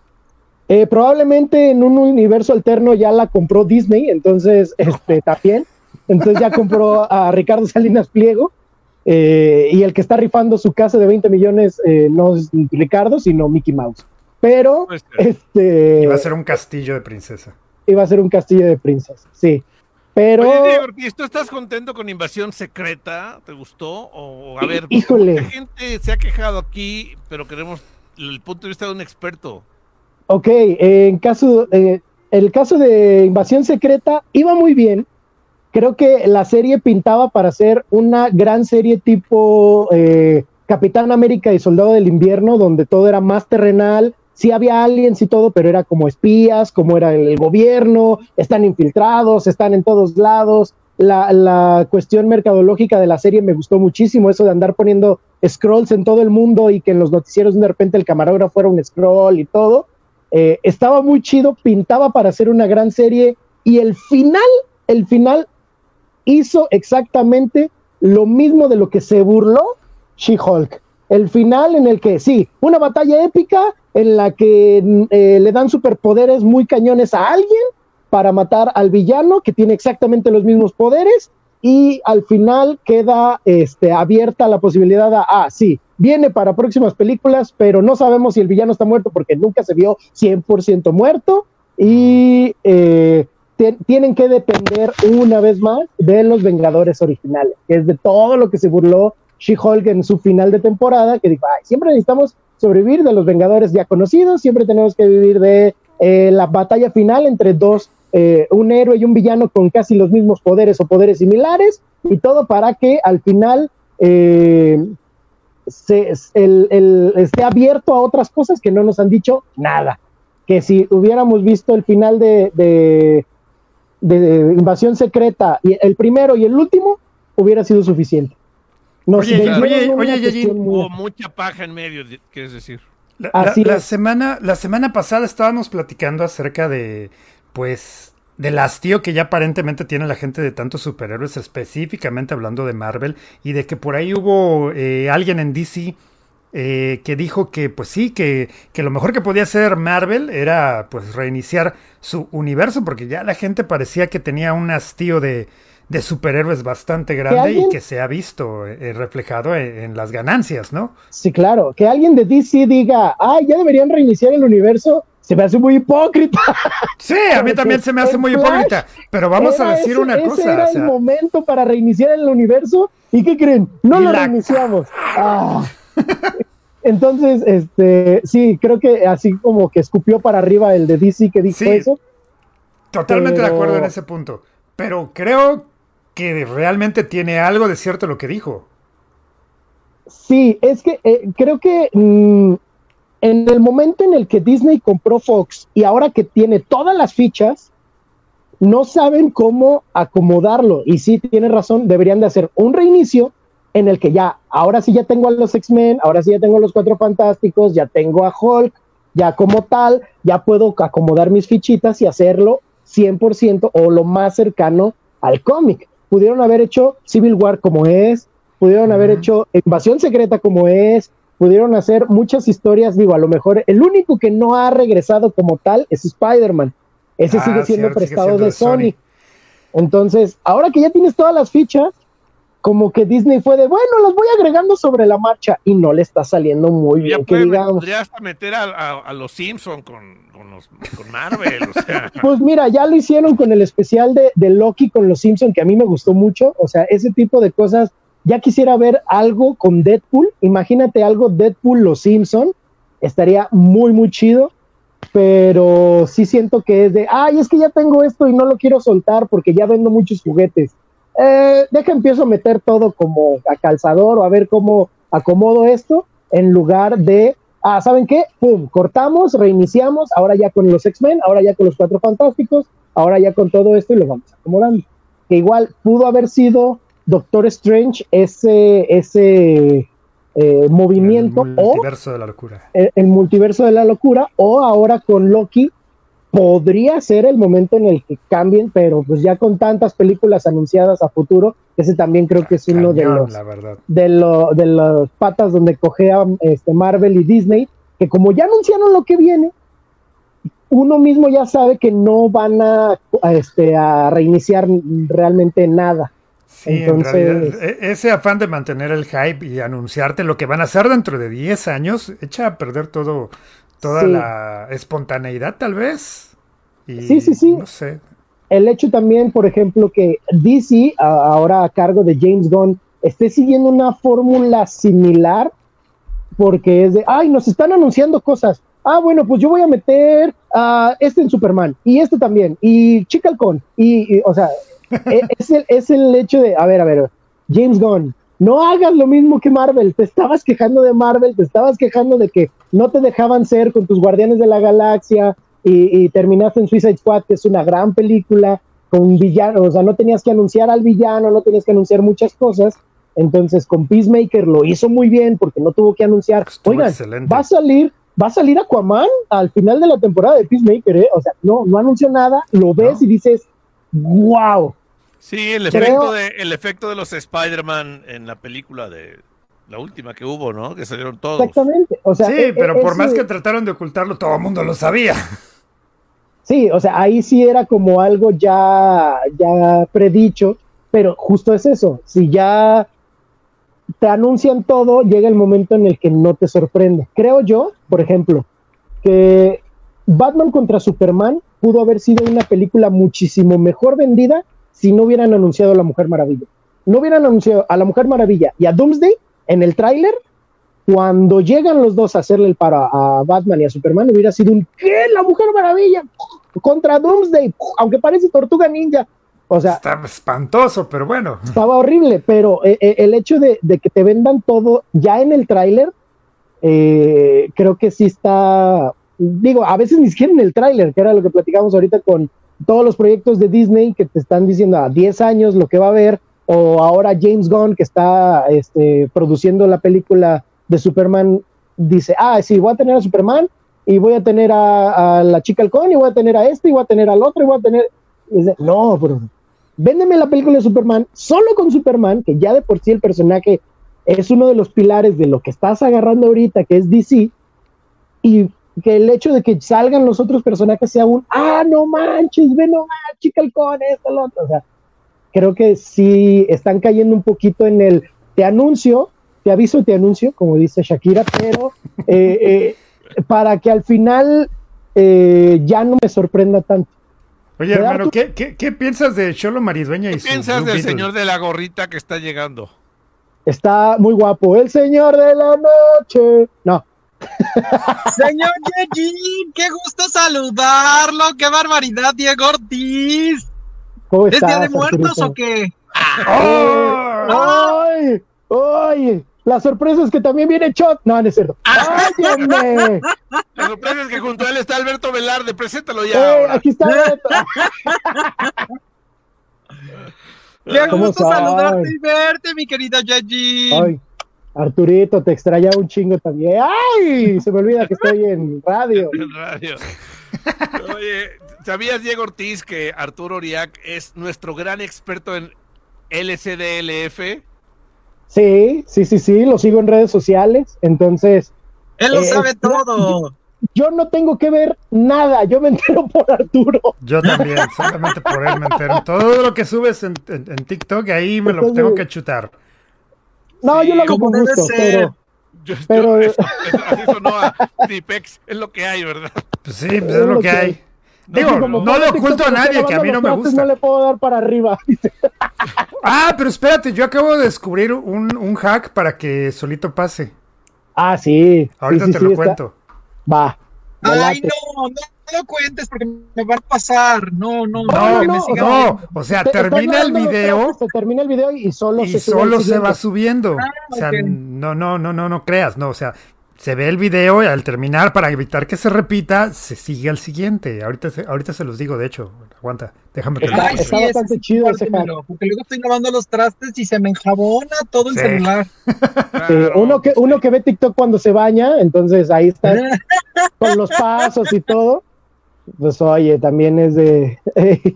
Eh, probablemente en un universo alterno ya la compró Disney, entonces, este, también. Entonces ya compró a Ricardo Salinas Pliego. Eh, y el que está rifando su casa de 20 millones eh, no es Ricardo, sino Mickey Mouse. Pero, este. Iba a ser un castillo de princesa iba a ser un castillo de princesas, sí. Pero. Oye, ¿tú estás contento con Invasión Secreta? ¿Te gustó? O, a ver, Híjole. mucha gente se ha quejado aquí, pero queremos el punto de vista de un experto. Ok, en caso, eh, el caso de Invasión Secreta iba muy bien. Creo que la serie pintaba para ser una gran serie tipo eh, Capitán América y Soldado del Invierno, donde todo era más terrenal, sí había aliens y todo, pero era como espías, como era el gobierno, están infiltrados, están en todos lados. La, cuestión mercadológica de la serie me gustó muchísimo, eso de andar poniendo scrolls en todo el mundo y que en los noticieros de repente el camarógrafo fuera un scroll y todo. Eh, estaba muy chido, pintaba para hacer una gran serie y el final, el final hizo exactamente lo mismo de lo que se burló She-Hulk. El final en el que sí, una batalla épica, en la que eh, le dan superpoderes muy cañones a alguien para matar al villano que tiene exactamente los mismos poderes y al final queda este, abierta la posibilidad a, ah, sí, viene para próximas películas, pero no sabemos si el villano está muerto porque nunca se vio 100% muerto y eh, tienen que depender una vez más de los Vengadores originales, que es de todo lo que se burló She-Hulk en su final de temporada, que dijo, ay, siempre necesitamos sobrevivir de los Vengadores ya conocidos, siempre tenemos que vivir de eh, la batalla final entre dos, eh, un héroe y un villano con casi los mismos poderes o poderes similares, y todo para que al final eh, se, esté abierto a otras cosas que no nos han dicho nada. Que si hubiéramos visto el final de, de, de Invasión Secreta, y el primero y el último, hubiera sido suficiente oye, oye, oye, Hubo mucha paja en medio, quieres decir. La, semana, la semana pasada estábamos platicando acerca de, pues, del hastío que ya aparentemente tiene la gente de tantos superhéroes, específicamente hablando de Marvel, y de que por ahí hubo eh, alguien en DC eh, que dijo que, pues sí, que, que, lo mejor que podía hacer Marvel era, pues, reiniciar su universo, porque ya la gente parecía que tenía un hastío de, de superhéroes bastante grande y que se ha visto eh, reflejado en, las ganancias, ¿no? Sí, claro. Que alguien de DC diga, ay, ya deberían reiniciar el universo, se me hace muy hipócrita. Sí, a mí también se me hace muy hipócrita. Pero vamos a decir una cosa. Ese era el momento para reiniciar el universo. ¿Y qué creen? No lo reiniciamos. Ah. Entonces, este, sí, creo que así como que escupió para arriba el de DC que dijo eso. Totalmente de acuerdo en ese punto. Pero creo que realmente tiene algo de cierto lo que dijo. Sí, es que eh, creo que mm, en el momento en el que Disney compró Fox y ahora que tiene todas las fichas, no saben cómo acomodarlo. Y sí, tiene razón, deberían de hacer un reinicio en el que ya, ahora sí ya tengo a los X-Men, ahora sí ya tengo a los Cuatro Fantásticos, ya tengo a Hulk, ya como tal, ya puedo acomodar mis fichitas y hacerlo 100% o lo más cercano al cómic pudieron haber hecho Civil War como es, pudieron haber hecho Invasión Secreta como es, pudieron hacer muchas historias, digo, a lo mejor el único que no ha regresado como tal es Spider-Man. Ese ah, sigue siendo prestado de Sony. Entonces, ahora que ya tienes todas las fichas, como que Disney fue de, bueno, las voy agregando sobre la marcha y no le está saliendo muy bien. que digamos. Podría hasta meter a, los Simpson con, con, Marvel. o sea. Pues mira, ya lo hicieron con el especial de, de Loki con los Simpson, que a mí me gustó mucho. O sea, ese tipo de cosas. Ya quisiera ver algo con Deadpool. Imagínate algo Deadpool, los Simpson. Estaría muy, muy chido. pero sí siento que es de, ay, es que ya tengo esto y no lo quiero soltar porque ya vendo muchos juguetes. Eh, deja, empiezo a meter todo como a calzador o a ver cómo acomodo esto en lugar de, ah, ¿saben qué? Pum, cortamos, reiniciamos, ahora ya con los X-Men, ahora ya con los Cuatro Fantásticos, ahora ya con todo esto y lo vamos acomodando. Que igual pudo haber sido Doctor Strange ese, ese eh, movimiento el multiverso de la locura. El, el, multiverso de la locura o ahora con Loki podría ser el momento en el que cambien, pero pues ya con tantas películas anunciadas a futuro, ese también creo que es uno de los de, lo, de las patas donde cojean este Marvel y Disney, que como ya anunciaron lo que viene, uno mismo ya sabe que no van a, a este, a reiniciar realmente nada. Sí, Entonces, en realidad, e, ese afán de mantener el hype y anunciarte lo que van a hacer dentro de 10 años, echa a perder todo, toda sí. la espontaneidad, tal vez. Y, sí, sí, sí. No sé. El hecho también, por ejemplo, que DC, ahora a cargo de James Gunn, esté siguiendo una fórmula similar, porque es de, ay, nos están anunciando cosas. Ah, bueno, pues yo voy a meter a uh, este en Superman, y este también, y Chica Halcón, y, y o sea, es, el, es el hecho de, a ver, a ver, James Gunn, no hagas lo mismo que Marvel. Te estabas quejando de Marvel, te estabas quejando de que no te dejaban ser con tus Guardianes de la Galaxia y, y terminaste en Suicide Squad, que es una gran película con villanos, o sea, no tenías que anunciar al villano, no tenías que anunciar muchas cosas. Entonces, con Peacemaker lo hizo muy bien porque no tuvo que anunciar. Estuvo Oigan, excelente. va a salir, va a salir Aquaman al final de la temporada de Peacemaker, ¿eh? O sea, no, no anunció nada, lo ves no. y dices, wow, Sí, el efecto, de, el efecto de los Spider-Man en la película de la última que hubo, ¿no? Que salieron todos. Exactamente. O sea, sí, e, pero por más que trataron de ocultarlo, todo el mundo lo sabía. Sí, o sea, ahí sí era como algo ya, ya predicho, pero justo es eso. Si ya te anuncian todo, llega el momento en el que no te sorprende. Creo yo, por ejemplo, que Batman contra Superman pudo haber sido una película muchísimo mejor vendida si no hubieran anunciado a la Mujer Maravilla. No hubieran anunciado a la Mujer Maravilla y a Doomsday en el tráiler, cuando llegan los dos a hacerle el paro a Batman y a Superman, hubiera sido un ¿qué? La Mujer Maravilla contra Doomsday, aunque parece Tortuga Ninja. O sea, está espantoso, pero bueno. Estaba horrible, pero eh, eh, el hecho de, de, que te vendan todo ya en el tráiler, eh, creo que sí está, digo, a veces ni siquiera en el tráiler, que era lo que platicamos ahorita con, todos los proyectos de Disney que te están diciendo a 10 años lo que va a haber, o ahora James Gunn que está este, produciendo la película de Superman, dice, ah, sí, voy a tener a Superman y voy a tener a, la chica halcón y voy a tener a este y voy a tener al otro y voy a tener... No, pero véndeme la película de Superman solo con Superman, que ya de por sí el personaje es uno de los pilares de lo que estás agarrando ahorita, que es DC, y que el hecho de que salgan los otros personajes sea un, ah, no manches, ve no chica halcón, esto, lo otro. O sea, creo que sí están cayendo un poquito en el, te anuncio, te aviso, te anuncio, como dice Shakira, pero eh, eh, para que al final eh, ya no me sorprenda tanto. Oye, hermano, ¿qué, ¿qué, qué, piensas de Cholo Maridueña y ¿Qué piensas del señor de la gorrita que está llegando? Está muy guapo, el señor de la noche. No, Señor Yeji, qué gusto saludarlo, qué barbaridad, Diego Ortiz. ¿Cómo ¿Es estás, Día de Muertos Arturito? o qué? ¡Ay! ¡Ay! La sorpresa es que también viene Chuck. No, no es cierto. ¡Óyeme! La sorpresa es que junto a él está Alberto Velarde, preséntalo ya. Eh, aquí está Alberto. Qué ¿Cómo gusto saludarte y verte, mi querida Yeji. Ay, Arturito, te extraña un chingo también. ¡Ay! Se me olvida que estoy en radio. En radio. Oye, ¿sabías, Diego Ortiz, que Arturo Uriac es nuestro gran experto en LCDLF? Sí, sí, sí, sí, lo sigo en redes sociales. Entonces, Él lo Eh, sabe todo. yo no tengo que ver nada. Yo me entero por Arturo. Yo también, solamente por él me entero. Todo lo que subes en, en- en TikTok, ahí me lo tengo que chutar. No, Sí, yo lo hago con gusto, ser. pero Yo, yo- Pero- eso, eso- así sonó a Tipex, es lo que hay, ¿verdad? Pues sí, pues es lo que hay. Digo, como no fuera le oculto a nadie que a mí no me gusta. No le puedo dar para arriba. Ah, pero espérate, yo acabo de descubrir un, un hack para que solito pase. Ah, sí. Ahorita Sí, sí, te sí, lo está- cuento. Va. Ay, no, no lo cuentes porque me van a pasar. No, no, No, que no, No, o sea, Te- termina el video Se termina el video y solo y se solo va subiendo. Ah, O sea, no, no, no, no, no creas, no, o sea, se ve el video y al terminar, para evitar que se repita, se sigue al siguiente. Ahorita, se- ahorita se los digo, de hecho, aguanta, déjame que Está- sí, bastante ese chido ese Porque luego estoy lavando los trastes y se me enjabona todo el Sí. celular. Sí, uno, que, pues, uno que ve TikTok cuando se baña, entonces ahí está con los pasos y todo. Pues oye, también es de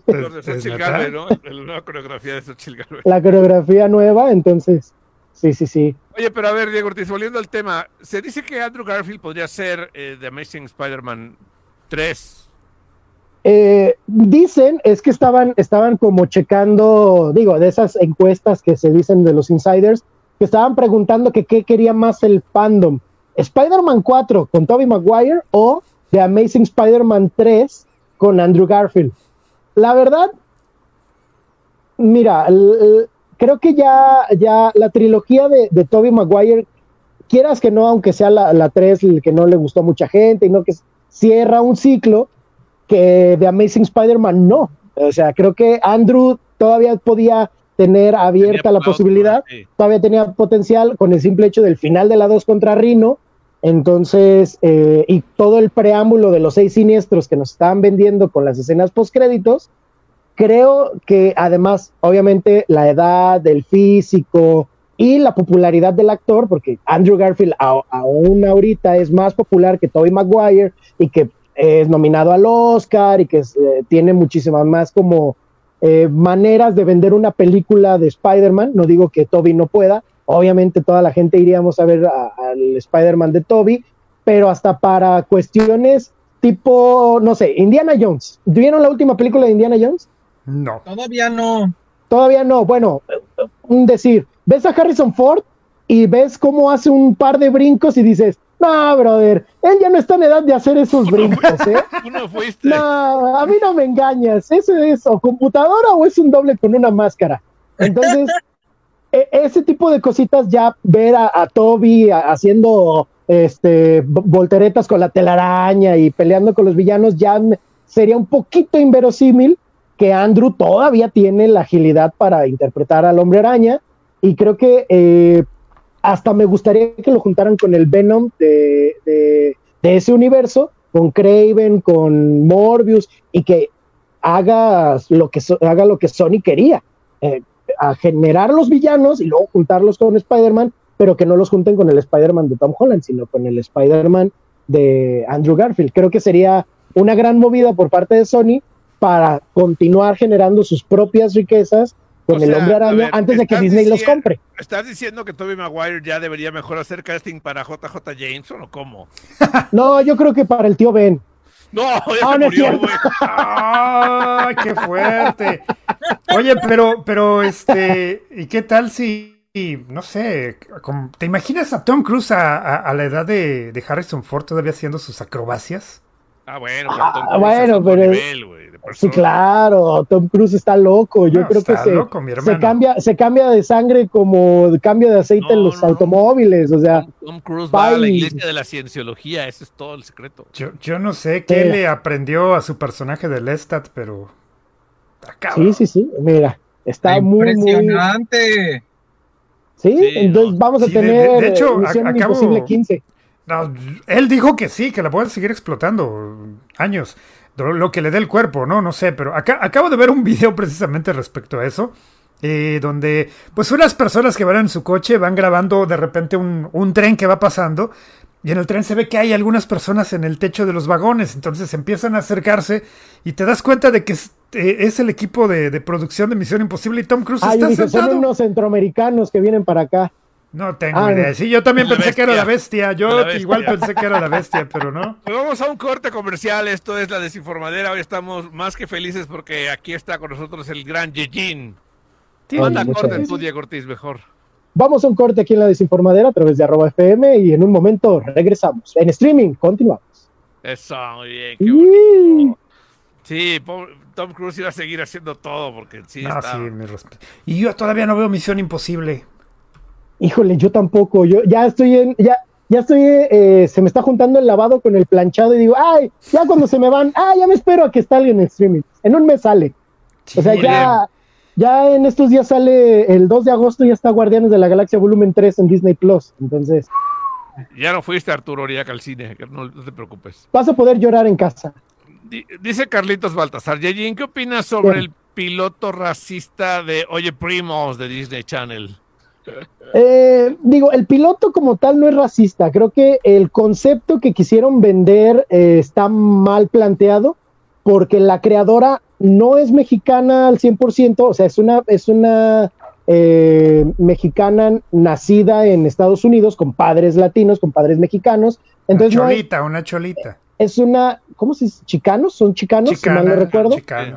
Los de ¿Es- es Xochitl? Galvez, ¿no? La nueva coreografía de Xochitl Galvez. la coreografía nueva, entonces sí, sí, sí. Oye, pero a ver, Diego Ortiz, volviendo al tema, se dice que Andrew Garfield podría ser eh, The Amazing Spider-Man 3. Eh, dicen, es que estaban, estaban como checando, digo, de esas encuestas que se dicen de los insiders, que estaban preguntando que qué quería más el fandom, Spider-Man 4 con Tobey Maguire o The Amazing Spider-Man 3 con Andrew Garfield. La verdad, mira, creo que ya, ya la trilogía de, de Tobey Maguire, quieras que no, aunque sea la, la 3 el que no le gustó a mucha gente y no que cierra un ciclo, que de Amazing Spider-Man no. O sea, creo que Andrew todavía podía tener abierta Tenía la posibilidad, sí. todavía tenía potencial con el simple hecho del final de la 2 contra Rino. Entonces, eh, y todo el preámbulo de los seis siniestros que nos estaban vendiendo con las escenas postcréditos, creo que además, obviamente, la edad, el físico y la popularidad del actor, porque Andrew Garfield a- aún ahorita es más popular que Tobey Maguire y que es nominado al Oscar y que es, eh, tiene muchísimas más como eh, maneras de vender una película de Spider-Man. No digo que Toby no pueda. Obviamente toda la gente iríamos a ver al Spider-Man de Toby, pero hasta para cuestiones tipo, no sé, Indiana Jones. ¿Vieron la última película de Indiana Jones? No. Todavía no. Todavía no. Bueno, un decir, ves a Harrison Ford y ves cómo hace un par de brincos y dices, no, brother, él ya no está en edad de hacer esos brincos, ¿eh? Tú no fuiste. No, a mí no me engañas. Eso es o computadora o es un doble con una máscara. Entonces, e- ese tipo de cositas, ya ver a, a Toby a- haciendo este vo- volteretas con la telaraña y peleando con los villanos, ya sería un poquito inverosímil que Andrew todavía tiene la agilidad para interpretar al hombre araña. Y creo que eh, hasta me gustaría que lo juntaran con el Venom de, de- ese universo, con Craven, con Morbius, y que haga lo que, haga lo que Sony quería, eh, a generar los villanos y luego juntarlos con Spider-Man, pero que no los junten con el Spider-Man de Tom Holland, sino con el Spider-Man de Andrew Garfield. Creo que sería una gran movida por parte de Sony para continuar generando sus propias riquezas con O el hombre araña ver, antes de que Disney los compre. ¿Estás diciendo que Tobey Maguire ya debería mejor hacer casting para JJ Jameson o cómo? No, yo creo que para el tío Ben. No, ya Ah, se no murió, güey. ¡Ay, qué fuerte! Oye, pero, pero, este, ¿y qué tal si, no sé, ¿te imaginas a Tom Cruise a, a- a la edad de, de Harrison Ford todavía haciendo sus acrobacias? Ah, bueno, pero Ah, Tom Cruise bueno, pero- nivel, de Sí, claro, Tom Cruise está loco. Yo No, creo que se, loco, mi se hermano. cambia, se cambia de sangre como cambio de aceite No, en los no, automóviles. O sea, Tom, Cruise va a la iglesia de la cienciología, ese es todo el secreto. Yo, yo no sé qué Sí. le aprendió a su personaje de Lestat, pero... está sí, sí, sí. Mira, está muy, muy. Impresionante. Sí, Sí, entonces no. vamos a Sí, tener de- de hecho, eh, Misión a- acabo- Imposible 15. No, él dijo que sí, que la pueden seguir explotando años. Lo que le dé el cuerpo, ¿no? No sé, pero acá, acabo de ver un video precisamente respecto a eso. eh, donde pues unas personas que van en su coche van grabando de repente un, un tren que va pasando y en el tren se ve que hay algunas personas en el techo de los vagones, entonces empiezan a acercarse y te das cuenta de que es, eh, es el equipo de, de producción de Misión Imposible y Tom Cruise yo está dije, son sentado. unos centroamericanos que vienen para acá. No tengo Ah, idea. no. Sí, yo también La pensé que era la bestia. Yo La bestia. igual pensé que era la bestia, pero no. Pues vamos a un corte comercial, esto es La Desinformadera, hoy estamos más que felices porque aquí está con nosotros el gran Yejin. Manda corte tú, Diego Ortiz, mejor. Vamos a un corte aquí en la desinformadera a través de arroba FM y en un momento regresamos. En streaming, continuamos. Eso, muy bien, qué bonito. Sí. Tom Cruise iba a seguir haciendo todo porque sí Ah, está. sí, mi respeto. Y yo todavía no veo Misión Imposible. Híjole, yo tampoco. Yo ya estoy en, ya, ya estoy, eh, se me está juntando el lavado con el planchado y digo, ay, ya cuando se me van, ah, ya me espero a que salga en streaming. En un mes sale. o sea, ya, ya en estos días sale el 2 de agosto, ya está Guardianes de la Galaxia Volumen 3 en Disney Plus. Entonces. Ya no fuiste Arturo Oriaca al cine, no, no te preocupes. Vas a poder llorar en casa. Dice Carlitos Baltasar, Yejin, ¿qué opinas sobre el piloto racista de Oye Primos de Disney Channel? Eh, digo, el piloto como tal no es racista. Creo que el concepto que quisieron vender eh, está mal planteado porque la creadora no es mexicana al 100%, o sea, es una, es una eh, mexicana nacida en Estados Unidos con padres latinos, con padres mexicanos. Entonces, una cholita, una cholita. Es una, ¿cómo se dice? ¿Chicanos? ¿Son chicanos? si mal no recuerdo.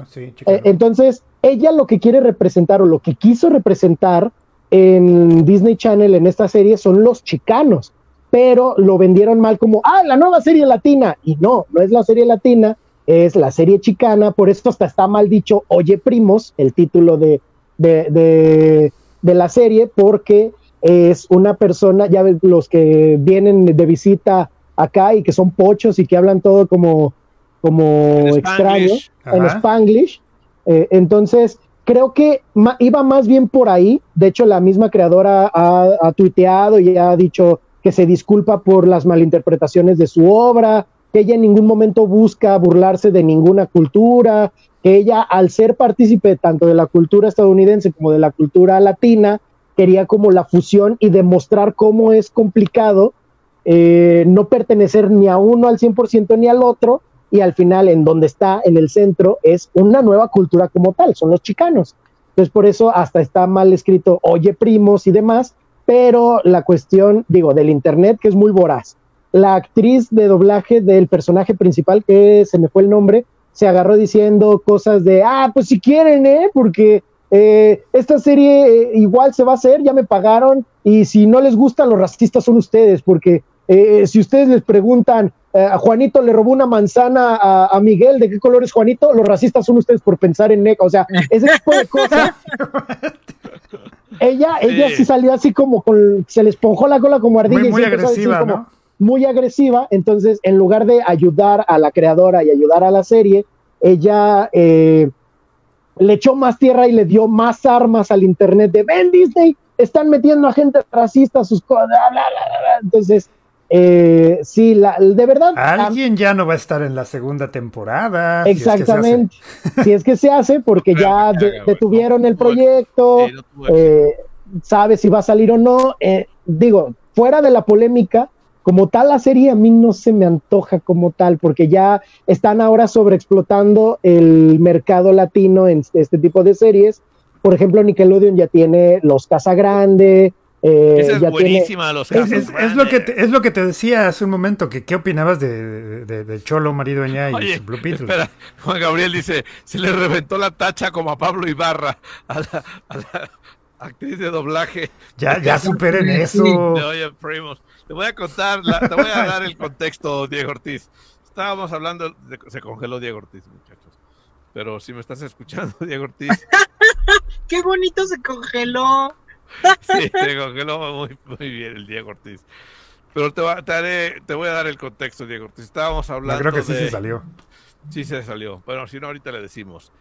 sí, entonces, ella lo que quiere representar o lo que quiso representar en Disney Channel en esta serie son los chicanos, pero lo vendieron mal como, ah, la nueva serie latina. Y no, no es la serie latina, es la serie chicana, por eso hasta está mal dicho Oye Primos, el título de, de, de, la serie, porque es una persona, ya ves, los que vienen de visita acá y que son pochos y que hablan todo como, como extraño en Spanglish. Eh, entonces, creo que iba más bien por ahí. De hecho, la misma creadora ha, tuiteado y ha dicho que se disculpa por las malinterpretaciones de su obra, que ella en ningún momento busca burlarse de ninguna cultura, que ella al ser partícipe tanto de la cultura estadounidense como de la cultura latina, quería como la fusión y demostrar cómo es complicado eh, no pertenecer ni a uno al 100% ni al otro, y al final en donde está, en el centro, es una nueva cultura como tal, son los chicanos. Entonces por eso hasta está mal escrito, oye primos y demás, pero la cuestión, digo, del Internet, que es muy voraz. La actriz de doblaje del personaje principal, que se me fue el nombre, se agarró diciendo cosas de, ah, pues si quieren, ¿eh? Porque eh, esta serie eh, igual se va a hacer, ya me pagaron, y si no les gusta, los racistas son ustedes, porque eh, si ustedes les preguntan, eh, a Juanito le robó una manzana a, Miguel, ¿de qué color es Juanito? Los racistas son ustedes por pensar en NECA, o sea, ese tipo de cosas. ella, ella sí salió así como con, se le esponjó la cola como ardilla. Muy, agresiva, ¿no? Muy agresiva, entonces en lugar de ayudar a la creadora y ayudar a la serie, ella eh, le echó más tierra y le dio más armas al internet de, ven Disney, están metiendo a gente racista a sus cosas, entonces eh, sí, la, de verdad. Alguien ya no va a estar en la segunda temporada. Exactamente. Si es que se hace, porque ya detuvieron el proyecto, eh, sabe si va a salir o no. Eh, digo, fuera de la polémica, como tal la serie a mí no se me antoja como tal, porque ya están ahora sobreexplotando el mercado latino en este tipo de series. Por ejemplo, Nickelodeon ya tiene Los Casa Grande, eh, Esa es buenísima, los es, es, lo que te, es lo que te decía hace un momento, que qué opinabas de, de, Cholo Maridueña y Blue Espera, Juan Gabriel dice, se le reventó la tacha como a Pablo Ibarra, a la, actriz de doblaje. Ya, ya superen eso. Oye, primos, te voy a contar, te voy a dar el contexto, Diego Ortiz. Estábamos hablando, de, se congeló Diego Ortiz, muchachos. Pero si me estás escuchando, Diego Ortiz. ¡Qué bonito se congeló! Sí, te congeló muy, muy bien el Diego Ortiz. Pero te, te, voy a dar el contexto, Diego Ortiz. Estábamos hablando. creo que sí se salió. Sí se salió. Bueno, si no, ahorita le decimos.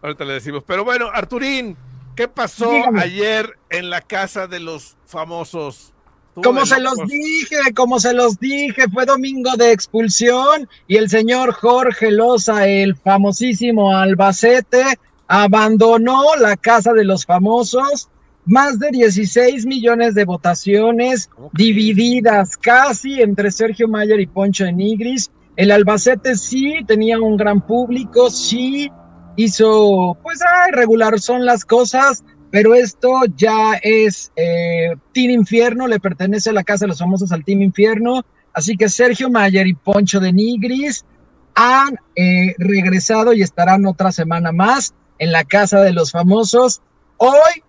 Ahorita le decimos. Pero bueno, Arturín, ¿qué pasó ayer en la casa de los famosos? Como se los dije, como se los dije, fue domingo de expulsión y el señor Jorge Loza, el famosísimo Albacete, abandonó la casa de los famosos más de 16 millones de votaciones divididas casi entre Sergio Mayer y Poncho de Nigris. El Albacete sí tenía un gran público, sí hizo, pues, ay, regular son las cosas, pero esto ya es eh, Team Infierno, le pertenece a la Casa de los Famosos al Team Infierno. Así que Sergio Mayer y Poncho de Nigris han eh, regresado y estarán otra semana más en la Casa de los Famosos. Hoy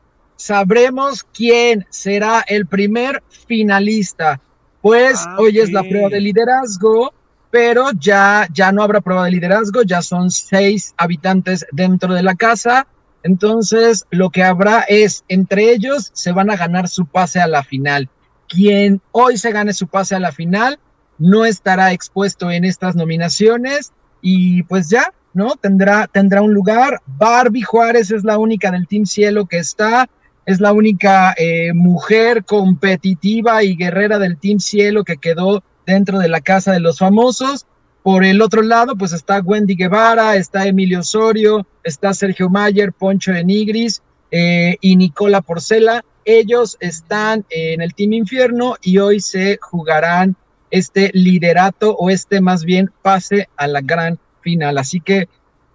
sabremos quién será el primer finalista. Pues ah, hoy es la prueba de liderazgo, pero ya, ya no habrá prueba de liderazgo, ya son seis habitantes dentro de la casa. Entonces, lo que habrá es, entre ellos, se van a ganar su pase a la final. quien hoy se gane su pase a la final no estará expuesto en estas nominaciones y pues ya, ¿no? Tendrá, tendrá un lugar. Barbie Juárez es la única del Team Cielo que está, es la única eh, mujer competitiva y guerrera del Team Cielo que quedó dentro de la Casa de los Famosos. Por el otro lado, pues está Wendy Guevara, está Emilio Osorio, está Sergio Mayer, Poncho de Nigris eh, y Nicola Porcela. Ellos están en el Team Infierno y hoy se jugarán este liderato o este más bien pase a la gran final. Así que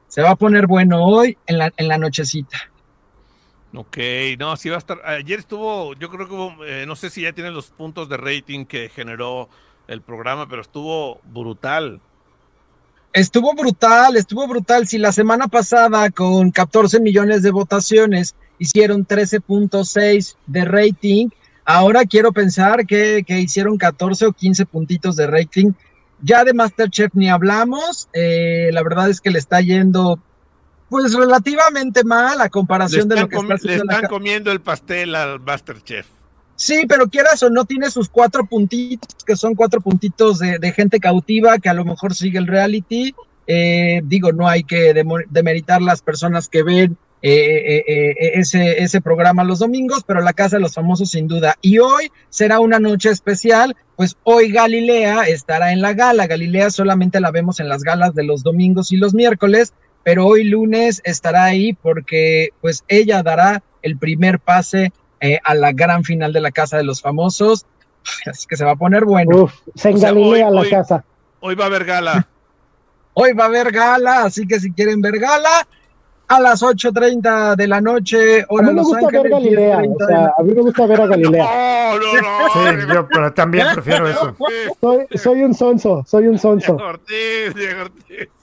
se va a poner bueno hoy en la, en la nochecita. Ok, no, sí va a estar. Ayer estuvo, yo creo que, eh, no sé si ya tienen los puntos de rating que generó el programa, pero estuvo brutal. Estuvo brutal, estuvo brutal. Si la semana pasada con 14 millones de votaciones hicieron 13.6 de rating, ahora quiero pensar que, hicieron 14 o 15 puntitos de rating. Ya de Masterchef ni hablamos, eh, la verdad es que le está yendo pues relativamente mal a comparación de lo que está Le están comiendo el pastel al Masterchef. Sí, pero quieras o no, tiene sus cuatro puntitos, que son cuatro puntitos de, gente cautiva que a lo mejor sigue el reality. Eh, digo, no hay que demeritar las personas que ven eh, eh, ese, ese programa los domingos, pero la Casa de los Famosos sin duda. Y hoy será una noche especial, pues hoy Galilea estará en la gala. Galilea solamente la vemos en las galas de los domingos y los miércoles, pero hoy lunes estará ahí porque pues ella dará el primer pase eh, a la gran final de la Casa de los Famosos. Así que se va a poner bueno. Uf, se engalilea la casa. Hoy va a haber gala. Hoy va a haber gala, así que si quieren ver gala, a las 8.30 de la noche, hora a mí me gusta ver Galilea, o sea, a mí me gusta ver a Galilea. No, no, no. Sí, yo pero también prefiero eso. Soy, soy un sonso, soy un sonso.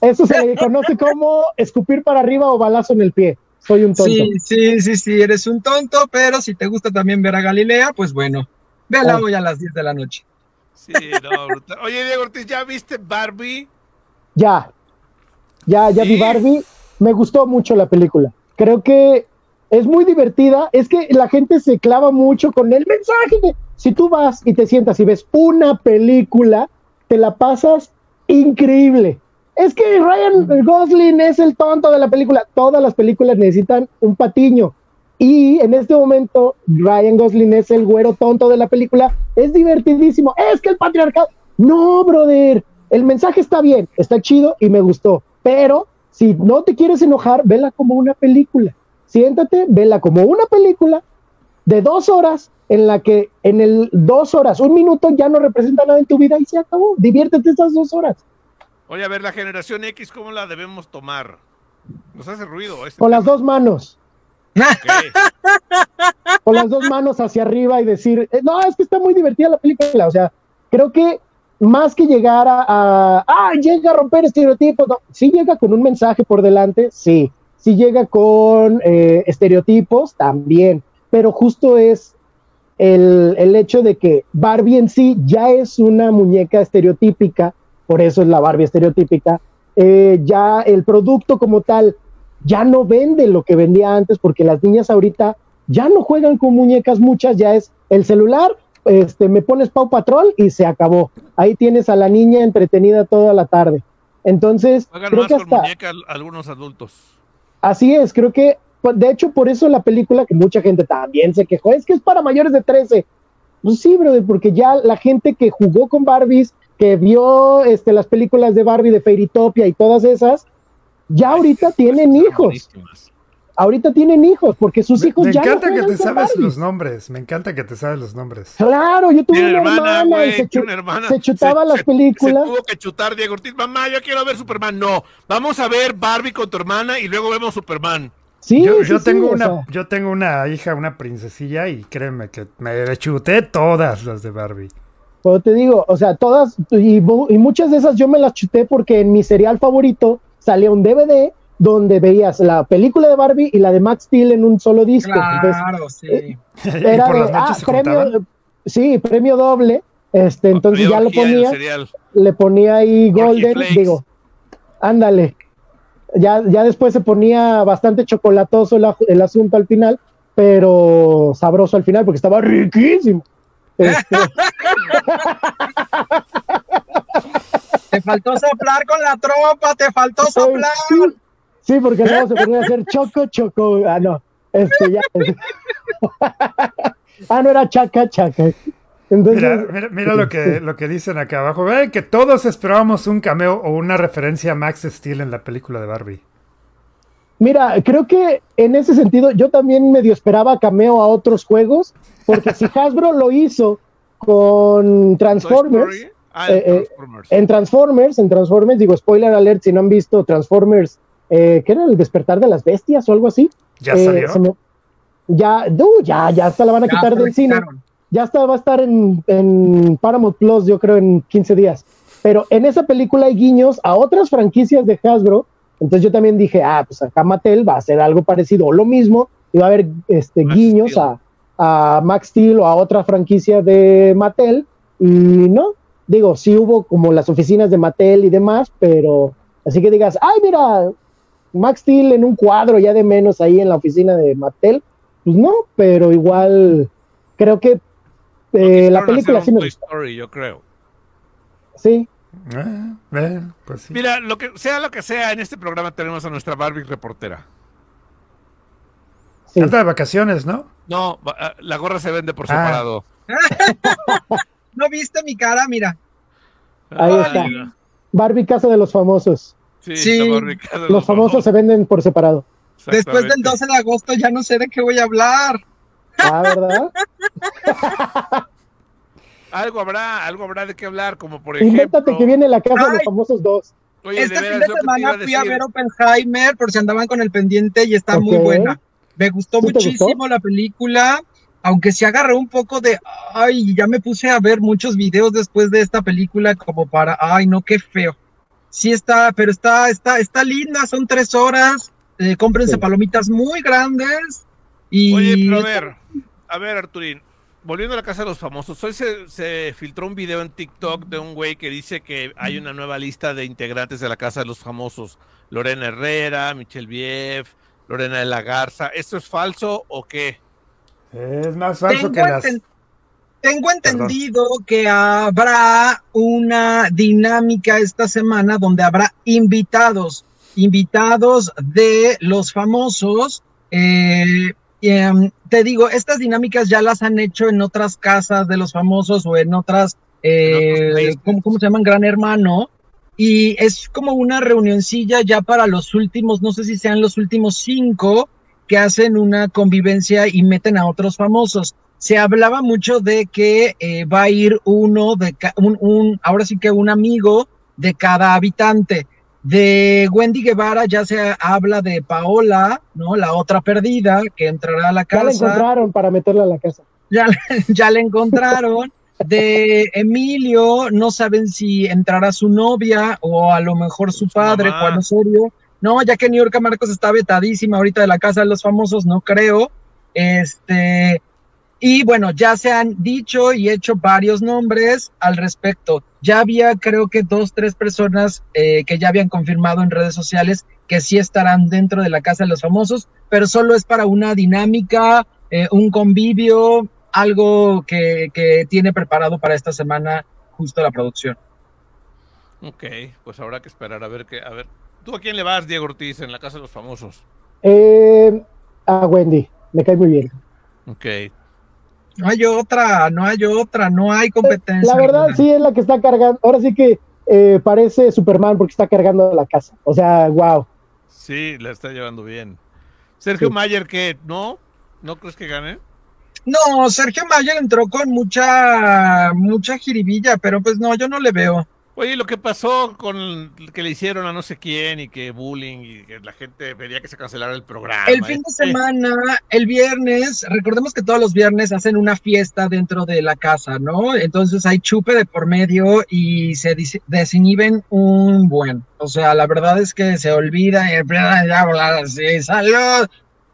Eso se le conoce como escupir para arriba o balazo en el pie soy un tonto. Sí, sí, sí, sí, eres un tonto, pero si te gusta también ver a Galilea, pues bueno, véala hoy a las 10 de la noche. Sí, no, brutal. Oye, Diego Ortiz, ¿ya viste Barbie? Ya, ya, ya vi Barbie. Me gustó mucho la película. Creo que es muy divertida. Es que la gente se clava mucho con el mensaje. si tú vas y te sientas y ves una película, te la pasas increíble es que Ryan Gosling es el tonto de la película. Todas las películas necesitan un patiño. Y en este momento, Ryan Gosling es el güero tonto de la película. Es divertidísimo. Es que el patriarcado. No, brother. El mensaje está bien, está chido y me gustó. Pero si no te quieres enojar, vela como una película. Siéntate, vela como una película de dos horas en la que en el dos horas, un minuto ya no representa nada en tu vida y se acabó. Diviértete esas dos horas. Oye, a ver, la generación X, ¿cómo la debemos tomar? Nos hace ruido. Este Con las dos manos. Con las dos manos hacia arriba y decir, eh, no, es que está muy divertida la película. O sea, creo que más que llegar a, ah, llega a romper estereotipos, sí llega con un mensaje por delante, sí. Sí llega con eh, estereotipos, también. Pero justo es el, el hecho de que Barbie en sí ya es una muñeca estereotípica por eso es la Barbie estereotípica, eh, ya el producto como tal ya no vende lo que vendía antes porque las niñas ahorita ya no juegan con muñecas muchas, ya es el celular, este, me pones Pau Patrol y se acabó. Ahí tienes a la niña entretenida toda la tarde. Entonces, creo que hasta, algunos adultos. Así es, creo que, de hecho, por eso la película que mucha gente también se quejó, es que es para mayores de 13. Pues sí, brother, porque ya la gente que jugó con Barbies, que vio este, las películas de Barbie, de Fairytopia y todas esas, ya ahorita tienen hijos. Ahorita tienen hijos, porque sus hijos ya. Me encanta que te sabes los nombres. Me encanta que te sabes los nombres. Claro, yo tuve una hermana, y se, se chutaba las películas. Se tuvo que chutar Diego Ortiz. Mamá, yo quiero ver Superman. No, vamos a ver Barbie con tu hermana y luego vemos Superman. Sí, yo, yo tengo una, yo tengo una hija, una princesilla, y créeme que me chuté todas las de Barbie. Pero te digo, o sea, todas, y, muchas de esas yo me las chuté porque en mi serial favorito salía un DVD donde veías la película de Barbie y la de Max Steel en un solo disco. Claro, sí. Eh, era de, ah, premio, sí, premio doble. Este, entonces ya lo ponía, le ponía ahí Golden, digo, ándale. Ya, ya después se ponía bastante chocolatoso el asunto al final, pero sabroso al final porque estaba riquísimo. Este, Te faltó soplar con la tropa, te faltó soplar. sí, sí, porque luego se ponía a hacer choco, choco. Ah, no. Este ya. ah, no era chaca, chaca. Entonces, Mira, mira, mira lo, que, lo que dicen acá abajo. Ven que todos esperábamos un cameo o una referencia a Max Steel en la película de Barbie. Mira, creo que en ese sentido yo también medio esperaba cameo a otros juegos, porque si Hasbro lo hizo con Transformers. Ah, eh, eh, Transformers. en Transformers, en Transformers, digo, spoiler alert, si no han visto Transformers, eh, ¿qué era el despertar de las bestias o algo así? ¿Ya Eh, salió? me- ya, no, ya, ya hasta la van a Ya quitar del cine. Ya está, va a estar en, en Paramount Plus, yo creo, en 15 días. Pero en esa película hay guiños a otras franquicias de Hasbro. Entonces yo también dije, ah, pues acá Mattel va a hacer algo parecido o lo mismo. Y va a haber este, Max guiños Steel. a, a Max Steel o a otra franquicia de Mattel. Y no, digo, sí hubo como las oficinas de Mattel y demás, pero así que digas, ay, mira, Max Steel en un cuadro ya de menos ahí en la oficina de Mattel. Pues no, pero igual creo que eh, la película sí me. Story, yo creo. Sí, Ah, ven, pues sí. Mira, lo que sea lo que sea, en este programa tenemos a nuestra Barbie reportera. sí. Anda de vacaciones, ¿no? No, ah, la gorra se vende por Ah. separado. ¿No viste mi cara? Mira. Ahí Ay, está. mira. Barbie Casa de los Famosos. Sí, Los famosos se venden por separado. Después del Exactamente. 12 de agosto ya no sé de qué voy a hablar. Ah, ¿verdad? Algo habrá, algo habrá de qué hablar, como por ejemplo. Invéntate que viene la Casa de los. Famosos 2. Oye, este de fin de semana fui a ver Oppenheimer por si andaban con el pendiente y está muy buena. Me gustó ¿Sí te muchísimo gustó? la película, aunque se agarró un poco de, ay, ya me puse a ver muchos videos después de esta película como para, ay, no, qué feo. Sí está, pero está, está, está linda, son tres horas, eh, cómprense Sí. palomitas muy grandes y Oye, pero a ver, a ver, Arturín, volviendo a la casa de los famosos, hoy se, se filtró un video en TikTok de un güey que dice que hay una nueva lista de integrantes de la casa de los famosos. Lorena Herrera, Michelle Bief, Lorena de la Garza. ¿Esto es falso o qué? Es más falso Tengo, que las. Tengo entendido que habrá una dinámica esta semana donde habrá invitados, invitados de los famosos. eh, em, te digo, estas dinámicas ya las han hecho en otras casas de los famosos o en otras, eh. ¿cómo, cómo se llaman? Gran Hermano. Y es como una reunioncilla ya para los últimos, no sé si sean los últimos cinco, que hacen una convivencia y meten a otros famosos. Se hablaba mucho de que eh, va a ir uno de ca- un, un, ahora sí que un amigo de cada habitante. De Wendy Guevara ya se habla de Paola, ¿no? La otra perdida que entrará a la Ya la casa encontraron para meterla a la casa. ya, ya la encontraron. De Emilio, no saben si entrará su novia o a lo mejor su padre, mamá. Juan Osorio. No, ya que Niurka Marcos está vetadísima ahorita de la casa de los famosos, no creo. Este, y bueno, ya se han dicho y hecho varios nombres al respecto. Ya había, creo que dos, tres personas eh, que ya habían confirmado en redes sociales que sí estarán dentro de la casa de los famosos, pero solo es para una dinámica, eh, un convivio, algo que, que tiene preparado para esta semana justo la producción. Ok, pues habrá que esperar a ver qué. A ver, ¿tú a quién le vas, Diego Ortiz, en la casa de los famosos? Eh, a Wendy, me cae muy bien. Ok. No hay otra, no hay otra, no hay competencia. La verdad, alguna. sí es la que está cargando. Ahora sí que eh, parece Superman porque está cargando la casa. O sea, wow. Sí, la está llevando bien. Sergio Sí. Mayer, ¿qué? ¿No? ¿No crees que gane? No, Sergio Mayer entró con mucha, mucha jiribilla, pero pues no, yo no le veo. Oye, lo que pasó con que le hicieron a no sé quién y que bullying y que la gente pedía que se cancelara el programa. El fin de ¿eh? semana, el viernes, recordemos que todos los viernes hacen una fiesta dentro de la casa, ¿no? Entonces hay chupe de por medio y se dis- desinhiben un buen. O sea, la verdad es que se olvida y así, salud.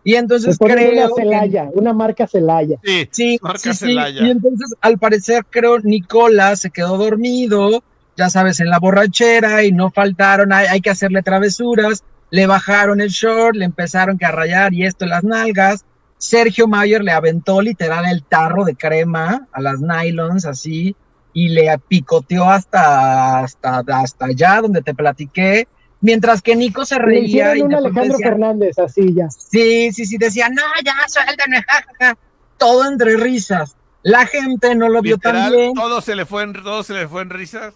Y Se entonces una creo que Celaya, una marca Celaya. Sí, Sí, marca sí, sí. Y entonces, al parecer, creo, Nicola se quedó dormido, ya sabes, en la borrachera y no faltaron, hay, hay que hacerle travesuras, le bajaron el short, le empezaron que a rayar y esto en las nalgas, Sergio Mayer le aventó literal el tarro de crema a las nylons así y le picoteó hasta, hasta, hasta allá donde te platiqué, mientras que Nico se reía. y un Alejandro Fernández así ya. Sí, sí, sí, decía, no, ya, suéltame, todo entre risas. La gente no lo vio tan bien. Todo se le fue en, todo se le fue en risas.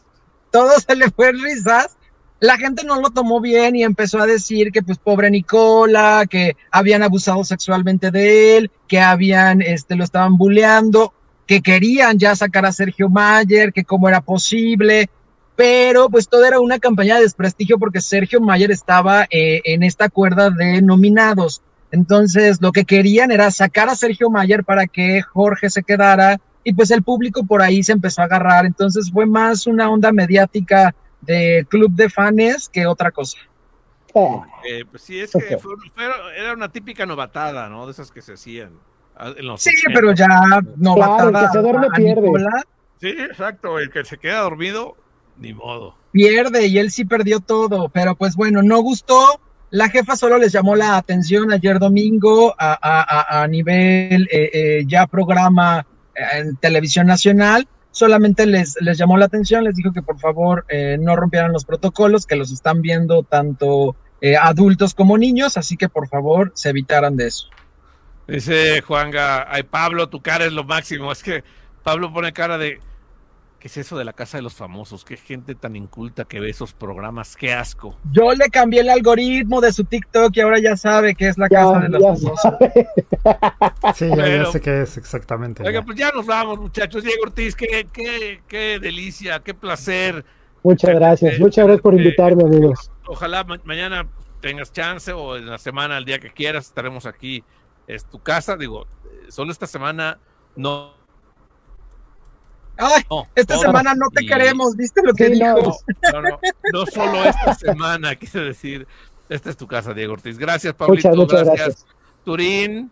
Todo se le fue risas. La gente no lo tomó bien y empezó a decir que pues pobre Nicola, que habían abusado sexualmente de él, que habían, este, lo estaban bulleando, que querían ya sacar a Sergio Mayer, que cómo era posible, pero pues todo era una campaña de desprestigio porque Sergio Mayer estaba eh, en esta cuerda de nominados. Entonces, lo que querían era sacar a Sergio Mayer para que Jorge se quedara y pues el público por ahí se empezó a agarrar. Entonces fue más una onda mediática de club de fans que otra cosa. Eh, pues sí, es que era una típica novatada, ¿no? De esas que se hacían. sí, pero ya novatada. Claro, el que se duerme pierde. Sí, exacto, el que se queda dormido, ni modo. Pierde y él sí perdió todo, pero pues bueno, no gustó la jefa solo les llamó la atención ayer domingo a, nivel eh, eh, ya programa en televisión nacional. Solamente les, les llamó la atención, les dijo que por favor no rompieran los protocolos, que los están viendo tanto adultos como niños, así que por favor se evitaran de eso. Dice Juanga, ay Pablo, tu cara es lo máximo. Es que Pablo pone cara de, ¿Qué es eso de la casa de los famosos? Qué gente tan inculta que ve esos programas, qué asco. Yo le cambié el algoritmo de su TikTok y ahora ya sabe que es la casa de los famosos. Sí, ya, sé qué es exactamente. Oiga, pues ya nos vamos, muchachos. Diego Ortiz, qué, qué, qué delicia, qué placer. Muchas gracias, eh, muchas gracias por eh, invitarme, amigos. Ojalá mañana tengas chance o en la semana, el día que quieras, estaremos aquí. Es tu casa, digo, eh, solo esta semana no Ay, esta semana no te queremos, ¿viste lo que dijo? No, no, no, solo esta semana, quise decir. Esta es tu casa, Diego Ortiz. Gracias, Pablito. Muchas, gracias. Turín.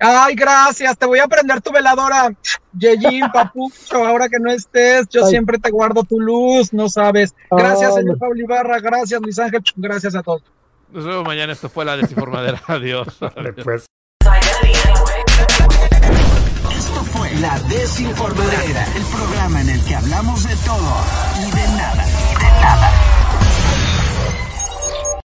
Ay, gracias. Te voy a prender tu veladora, Yejin, Papucho. Ahora que no estés, yo siempre te guardo tu luz, no sabes. Gracias, señor Pablo Ibarra. Gracias, Luis Ángel. Gracias a todos. Nos vemos mañana. Esto fue la desinformadera. Adiós. Después. La Desinformadera, el programa en el que hablamos de todo y de nada. De nada.